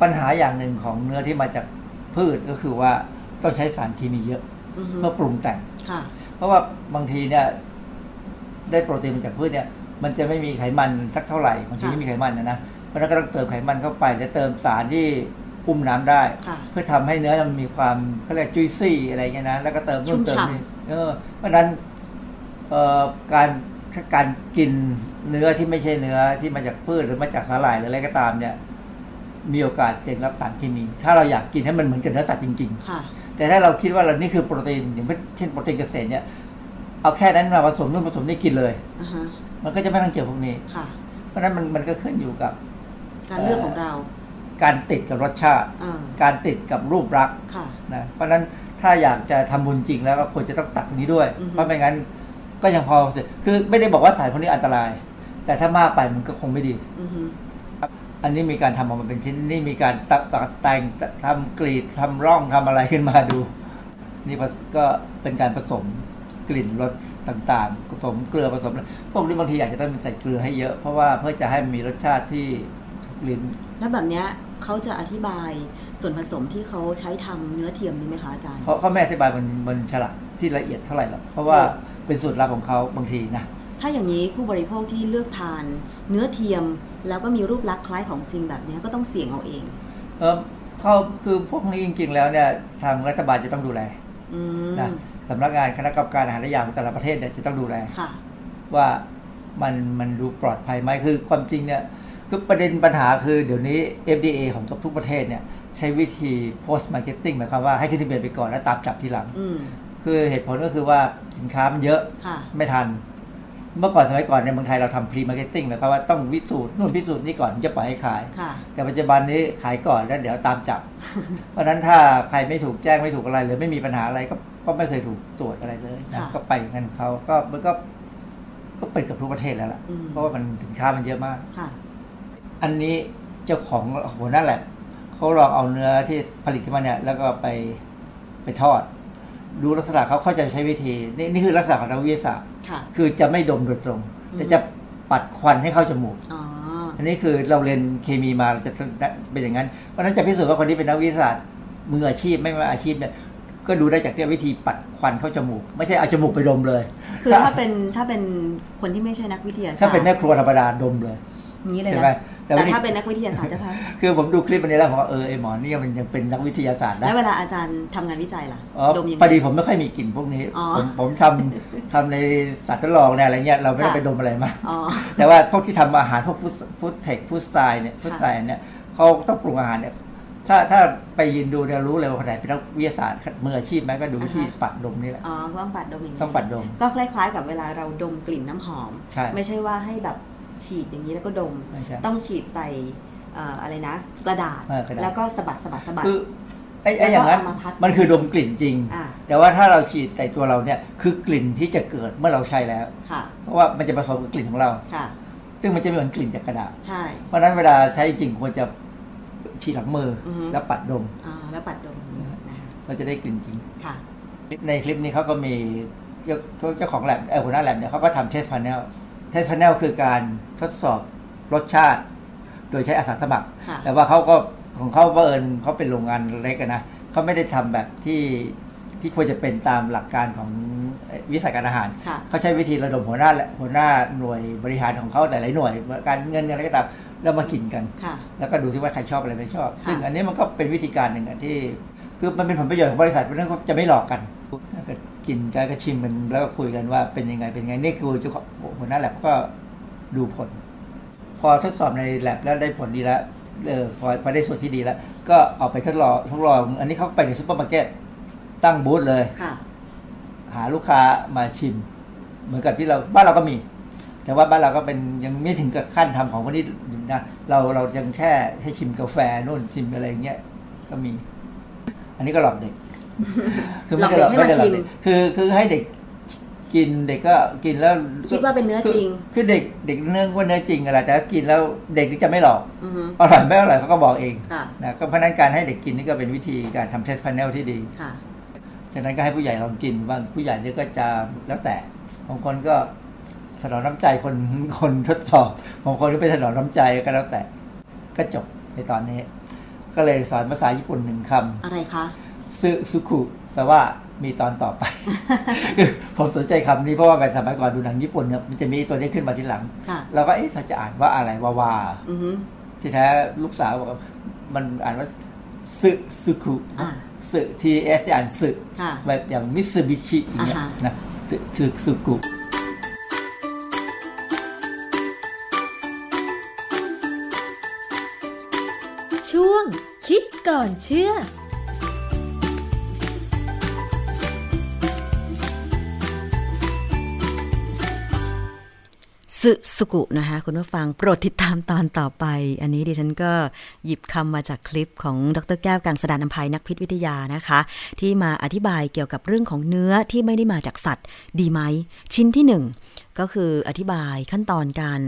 ปัญหาอย่างหนึ่งของเนื้อที่มาจากพืชก็คือว่าต้องใช้สารเคมีเยอะอือฮึเพื่อปรุงแต่ง ค่ะเพราะว่าบางทีเนี่ย ได้โปรตีนมาจากพืชเนี่ย มันจะไม่มีไขมันสักเท่าไหร่บางทีค่ะไม่มีไขมันนะนะเพราะฉะนั้นก็ต้องเติมไขมันเข้าไปและเติมสารที่อุ้มน้ำได้ค่ะเพื่อทำให้เนื้อมันมีความเขาเรียกจุยซี่อะไรเงี้ยนะแล้วก็เติมนู่นชุ่มเติมฉ่ำนี่เออเพราะฉะนั้นเอ่อการการกินเนื้อที่ไม่ใช่เนื้อที่มาจากพืชหรือมาจากสาหร่ายหรืออะไรก็ตามเนี่ย มีโอกาสเสี่ยงรับสารเคมี ถ้าเราอยากกินให้มันเหมือนกับเนื้อสัตว์จริงๆค่ะ แต่ถ้าเราคิดว่าเรานี่คือโปรตีนอย่างเช่นโปรตีนเกษตรเนี่ยเอาแค่นั้นมาผสมนู่นผสมนี่กินเลยอือฮะมันก็จะไม่ต้องเจอพวกนี้ค่ะเพราะฉะนั้นมันมันก็ขึ้นอยู่กับ การเลือกของเรา การติดกับรสชาติอ่าการติดกับรูปลักษณ์ค่ะนะเพราะฉะนั้นถ้าอยากจะทำบุญจริงแล้วก็ควรจะต้องตัดตรงนี้ด้วยอือฮึเพราะไม่งั้นก็ยังพอเสียคือไม่ได้บอกว่าสายพวกนี้อันตราย แต่ถ้ามากไปมันก็คงไม่ดี อือฮึอันนี้มีการทำออกมาเป็นชิ้นนี่มีการตัดตัดแต่งทำกรีดทำร่องทำอะไรขึ้นมาดู นี่ก็เป็นการผสมกลิ่นรสต่างๆผสมเกลือผสมพวกนี้บางทีอาจจะต้องใส่เกลือให้เยอะเพราะว่าเพื่อจะให้มันมีรสชาติที่ถูกลิ้นแล้วแบบเนี้ยเขาจะอธิบายส่วนผสมที่เขาใช้ทำเนื้อเทียมนี้ไหมคะอาจารย์เขาเขาไม่อธิบายมันมันฉลากที่ละเอียดเท่าไหร่หรอกเพราะว่าเป็นสูตรลับของเขาบางทีนะ ถ้าอย่างนี้ผู้บริโภคที่เลือกทาน เนื้อเทียมแล้วก็มีรูปลักษณ์คล้ายของจริงแบบเนี้ยก็ต้องเสี่ยงเอาเอง เออเขาคือพวกนี้จริง ๆ แล้วเนี่ยทางรัฐบาลจะต้องดูแลอืมนะสำนักงานคณะกรรมการอาหารและยาของแต่ละประเทศเนี่ยจะต้องดูแลค่ะว่ามันมันดูปลอดภัยไหมคือความจริงเนี่ยคือประเด็นปัญหาคือเดี๋ยวนี้ FDA ของทุกประเทศเนี่ยใช้วิธี post marketing หมายความว่าให้ขึ้นทะเบียนไปก่อนแล้วตามจับทีหลังอืมคือเหตุผลก็คือว่าสินค้ามันเยอะค่ะไม่ทัน เมื่อก่อนสมัยก่อนในเมืองไทยเราทำ pre marketing หมายความว่าต้องวิสูจน์นู่นพิสูจน์นี่ก่อนถึงจะปล่อยให้ขายค่ะแต่ปัจจุบันนี้ขายก่อนแล้วเดี๋ยวตามจับ เพราะฉะนั้นถ้าใครไม่ถูกแจ้งไม่ถูกอะไรหรือไม่มีปัญหาอะไรก็ก็ไม่เคยถูกตรวจอะไรเลยนะค่ะก็ไปอย่างนั้นของเขาก็มันก็ก็เป็นกับทุกประเทศแล้วล่ะอืมเพราะว่ามันสินค้ามันเยอะมากค่ะอันนี้เจ้าของหัวหน้าแลบเขาลองเอาเนื้อที่ผลิตขึ้นมาเนี่ย แล้วก็ไปไปทอด ดูลักษณะเขาเขาจะใช้วิธี นี่นี่คือลักษณะของนักวิทยาศาสตร์ ค่ะคือจะไม่ดมโดยตรงอืมแต่จะปัดควันให้เข้าจมูกอ๋ออันนี้คือเราเรียนเคมีมาเราจะเป็นอย่างนั้น เพราะฉะนั้นจะพิสูจน์ว่าคนนี้เป็นนักวิทยาศาสตร์มืออาชีพไม่มืออาชีพเนี่ยก็ดูได้จากที่วิธีปัดควันเข้าจมูก ไม่ใช่เอาจมูกไปดมเลย คือถ้าเป็นถ้าเป็นคนที่ไม่ใช่นักวิทยาศาสตร์ถ้าเป็นแม่ครัวธรรมดาดมเลยอย่างนี้เลยใช่ไหมนะ แต่แต่ว่านี่ถ้าเป็นนักวิทยาศาสตร์จะพักคือผมดูคลิปอันนี้แล้วผมว่าเออไอหมอนี่มันยังเป็นนักวิทยาศาสตร์นะแล้วเวลาอาจารย์ทำงานวิจัยล่ะอ๋อดมยังพอไงดีผมไม่ค่อยมีกลิ่นพวกนี้อ๋อผมผมทำทำในสัตว์ทดลองเนี่ยอะไรเงี้ยเราไม่ได้ค่ะไปดมอะไรมาอ๋อแต่ว่าพวกที่ทำอาหารพวกฟู้ดฟู้ดเทคฟู้ดไซน์เนี่ยฟู้ดไซน์เนี่ยเขาต้องปรุงอาหารเนี่ยถ้าถ้าไปยืนดูเนี่ยรู้เลยว่าคนไหนเป็นนักวิทยาศาสตร์มืออาชีพไหมก็ดูวิธีอ่าฮะปัดดมนี่แหละอ๋อต้องปัดดมอย่างนี้ต้องปัดดม ก็คล้ายๆ กับเวลาเราดมกลิ่นน้ำหอม ใช่ ไม่ใช่ว่าให้แบบ ฉีดอย่างนี้แล้วก็ดม ไม่ใช่ ต้องฉีดใส่เอ่ออะไรนะ กระดาษเออกระดาษ แล้วก็สะบัดสะบัดสะบัด คือไอ้ไอ้อย่างนั้นแล้วก็เอามาพัดมันคือดมกลิ่นจริง อ่า แต่ว่าถ้าเราฉีดใส่ตัวเราเนี่ยคือกลิ่นที่จะเกิดเมื่อเราใช้แล้ว ค่ะเพราะว่ามันจะผสมกับกลิ่นของเรา ค่ะ ซึ่งมันจะไม่เหมือนกลิ่นจากกระดาษ ใช่ เพราะฉะนั้นเวลาใช้จริงควรจะฉีดหลังมือออฮึ แล้วปัดดมอ่าแล้วปัดดมอย่างนี้นะคะเราจะได้กลิ่นจริง ค่ะ ในคลิปนี้เขาก็มีเจ้าเจ้าของแลบเออหัวหน้าแลบเนี่ยเขาก็ทำเทสพา n เนล เทสพา n เนลคือการทดสอบรสชาติ โดยใช้อาสาสมัครค่ะแต่ว่าเขาก็ของเขาเอิญเขาเป็นโรงงานเล็กอะนะเขาไม่ได้ทำแบบที่ที่ควรจะเป็นตามหลักการของวิสาหการอาหารค่ะเขาใช้วิธีระดมหัวหน้าและหัวหน้าหน่วยบริหารของเขาหลายๆหน่วย การเงินอะไรก็ตามแล้วมากินกันค่ะแล้วก็ดูซิว่าใครชอบอะไรไม่ชอบค่ะซึ่งอันนี้มันก็เป็นวิธีการหนึ่งอะที่ คือมันเป็นผลประโยชน์ของบริษัทเพราะฉะนั้นเขาจะไม่หลอกกันแล้ว ก็กินกันก็ชิมกันแล้วก็คุยกันว่าเป็นยังไงเป็นยังไงนี่คือเจ้าของหัวหน้าแลบก็ดูผล พอทดสอบในแลบแล้วได้ผลดีแล้วเออพอพอได้ส่วนที่ดีแล้ว ก็เอาไปทดลองทดลอง อันนี้เขาไปในซูเปอร์มาร์เก็ตตั้งบูธเลยค่ะหาลูกค้ามาชิม เหมือนกับที่เราบ้านเราก็มี แต่แต่ว่าบ้านเราก็เป็นยังไม่ถึงกับขั้นทำของขนาดนี้นะเราเรายังแค่ให้ชิมกาแฟนู่นชิมอะไรอย่างเงี้ยก็มี อันนี้ก็หลอกเด็ก หลอกเด็กให้มาไได้ชิมเด็กคือคือให้เด็กกินเด็กก็กินแล้วคิดว่าเป็นเนื้อจริง คือคือเด็กเด็กเนื่องว่าเนื้อจริงอะไรแต่ถ้ากินแล้วเด็กจะไม่หลอกอือฮึอร่อยไม่อร่อยเขาก็บอกเองค่ะนะก็เพราะฉะนั้นการให้เด็กกินนี่ก็เป็นวิธีการทำเทสพาเนลที่ดีค่ะจากนั้นก็ให้ผู้ใหญ่ลองกินบางผู้ใหญ่เนี่ยก็จะแล้วแต่บางคนก็ถนอมน้ำใจคนคนทดสอบบางคนก็ไปถนอมน้ำใจก็แล้วแต่ก็จบในตอนนี้ ก็เลยสอนภาษาญี่ปุ่นหนึ่งคอะไรคะำ ซึซุคุแปลว่ามีตอนต่อไปคือผมสนใจคำนี้เพราะว่าแบบสมัยก่อนดูหนังญี่ปุ่นเนี่ยมันจะมีตัวนี้ขึ้นมาทีหลังค่ะเราก็เอ๊ะเราจะอ่านว่าอะไรวาวาอือฮึที่แท้ลูกสาวบอกว่ามันอ่านว่าซึซึคุอ่าซึทีเอสอ่านซึค่ะแบบอย่างมิตซูบิชิอย่างเงี้ยอ่าฮะนะซึซึซึกุช่วงคิดก่อนเชื่อ สึสุกุนะคะคุณผู้ฟังโปรดติดตามตอนต่อไป อันนี้ดิฉันก็หยิบคำมาจากคลิปของดรแก้วกังสดานนภัยนักพิษวิทยานะคะ ที่มาอธิบายเกี่ยวกับเรื่องของเนื้อที่ไม่ได้มาจากสัตว์ ดีไหม ชิ้นที่หนึ่งก็คืออธิบายขั้นตอนการ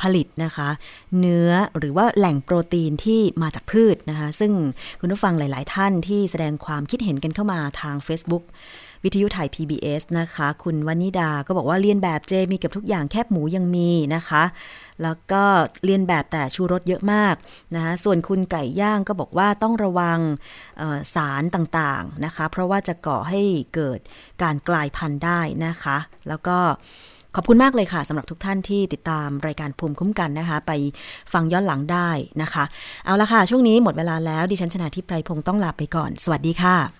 ผลิตนะคะ เนื้อหรือว่าแหล่งโปรตีนที่มาจากพืชนะคะ ซึ่งคุณผู้ฟังหลาย ๆ ท่านที่แสดงความคิดเห็นกันเข้ามาทาง Facebook วิทยุไทย PBS นะคะ คุณวนิดาก็บอกว่าเรียนแบบเจมีเกับทุกอย่างแคบหมูยังมีนะคะ แล้วก็เรียนแบบแต่ชูรสเยอะมากนะคะส่วนคุณไก่ย่างก็บอกว่าต้องระวังสารต่างๆนะคะ เพราะว่าจะก่อให้เกิดการกลายพันธุ์ได้นะคะ แล้วก็ขอบคุณมากเลยค่ะสำหรับทุกท่านที่ติดตามรายการภูมิคุ้มกันนะคะ ไปฟังย้อนหลังได้นะคะ เอาละค่ะ ช่วงนี้หมดเวลาแล้วดิฉันชนะทิพไพรพงศ์ต้องลาไปก่อน สวัสดีค่ะ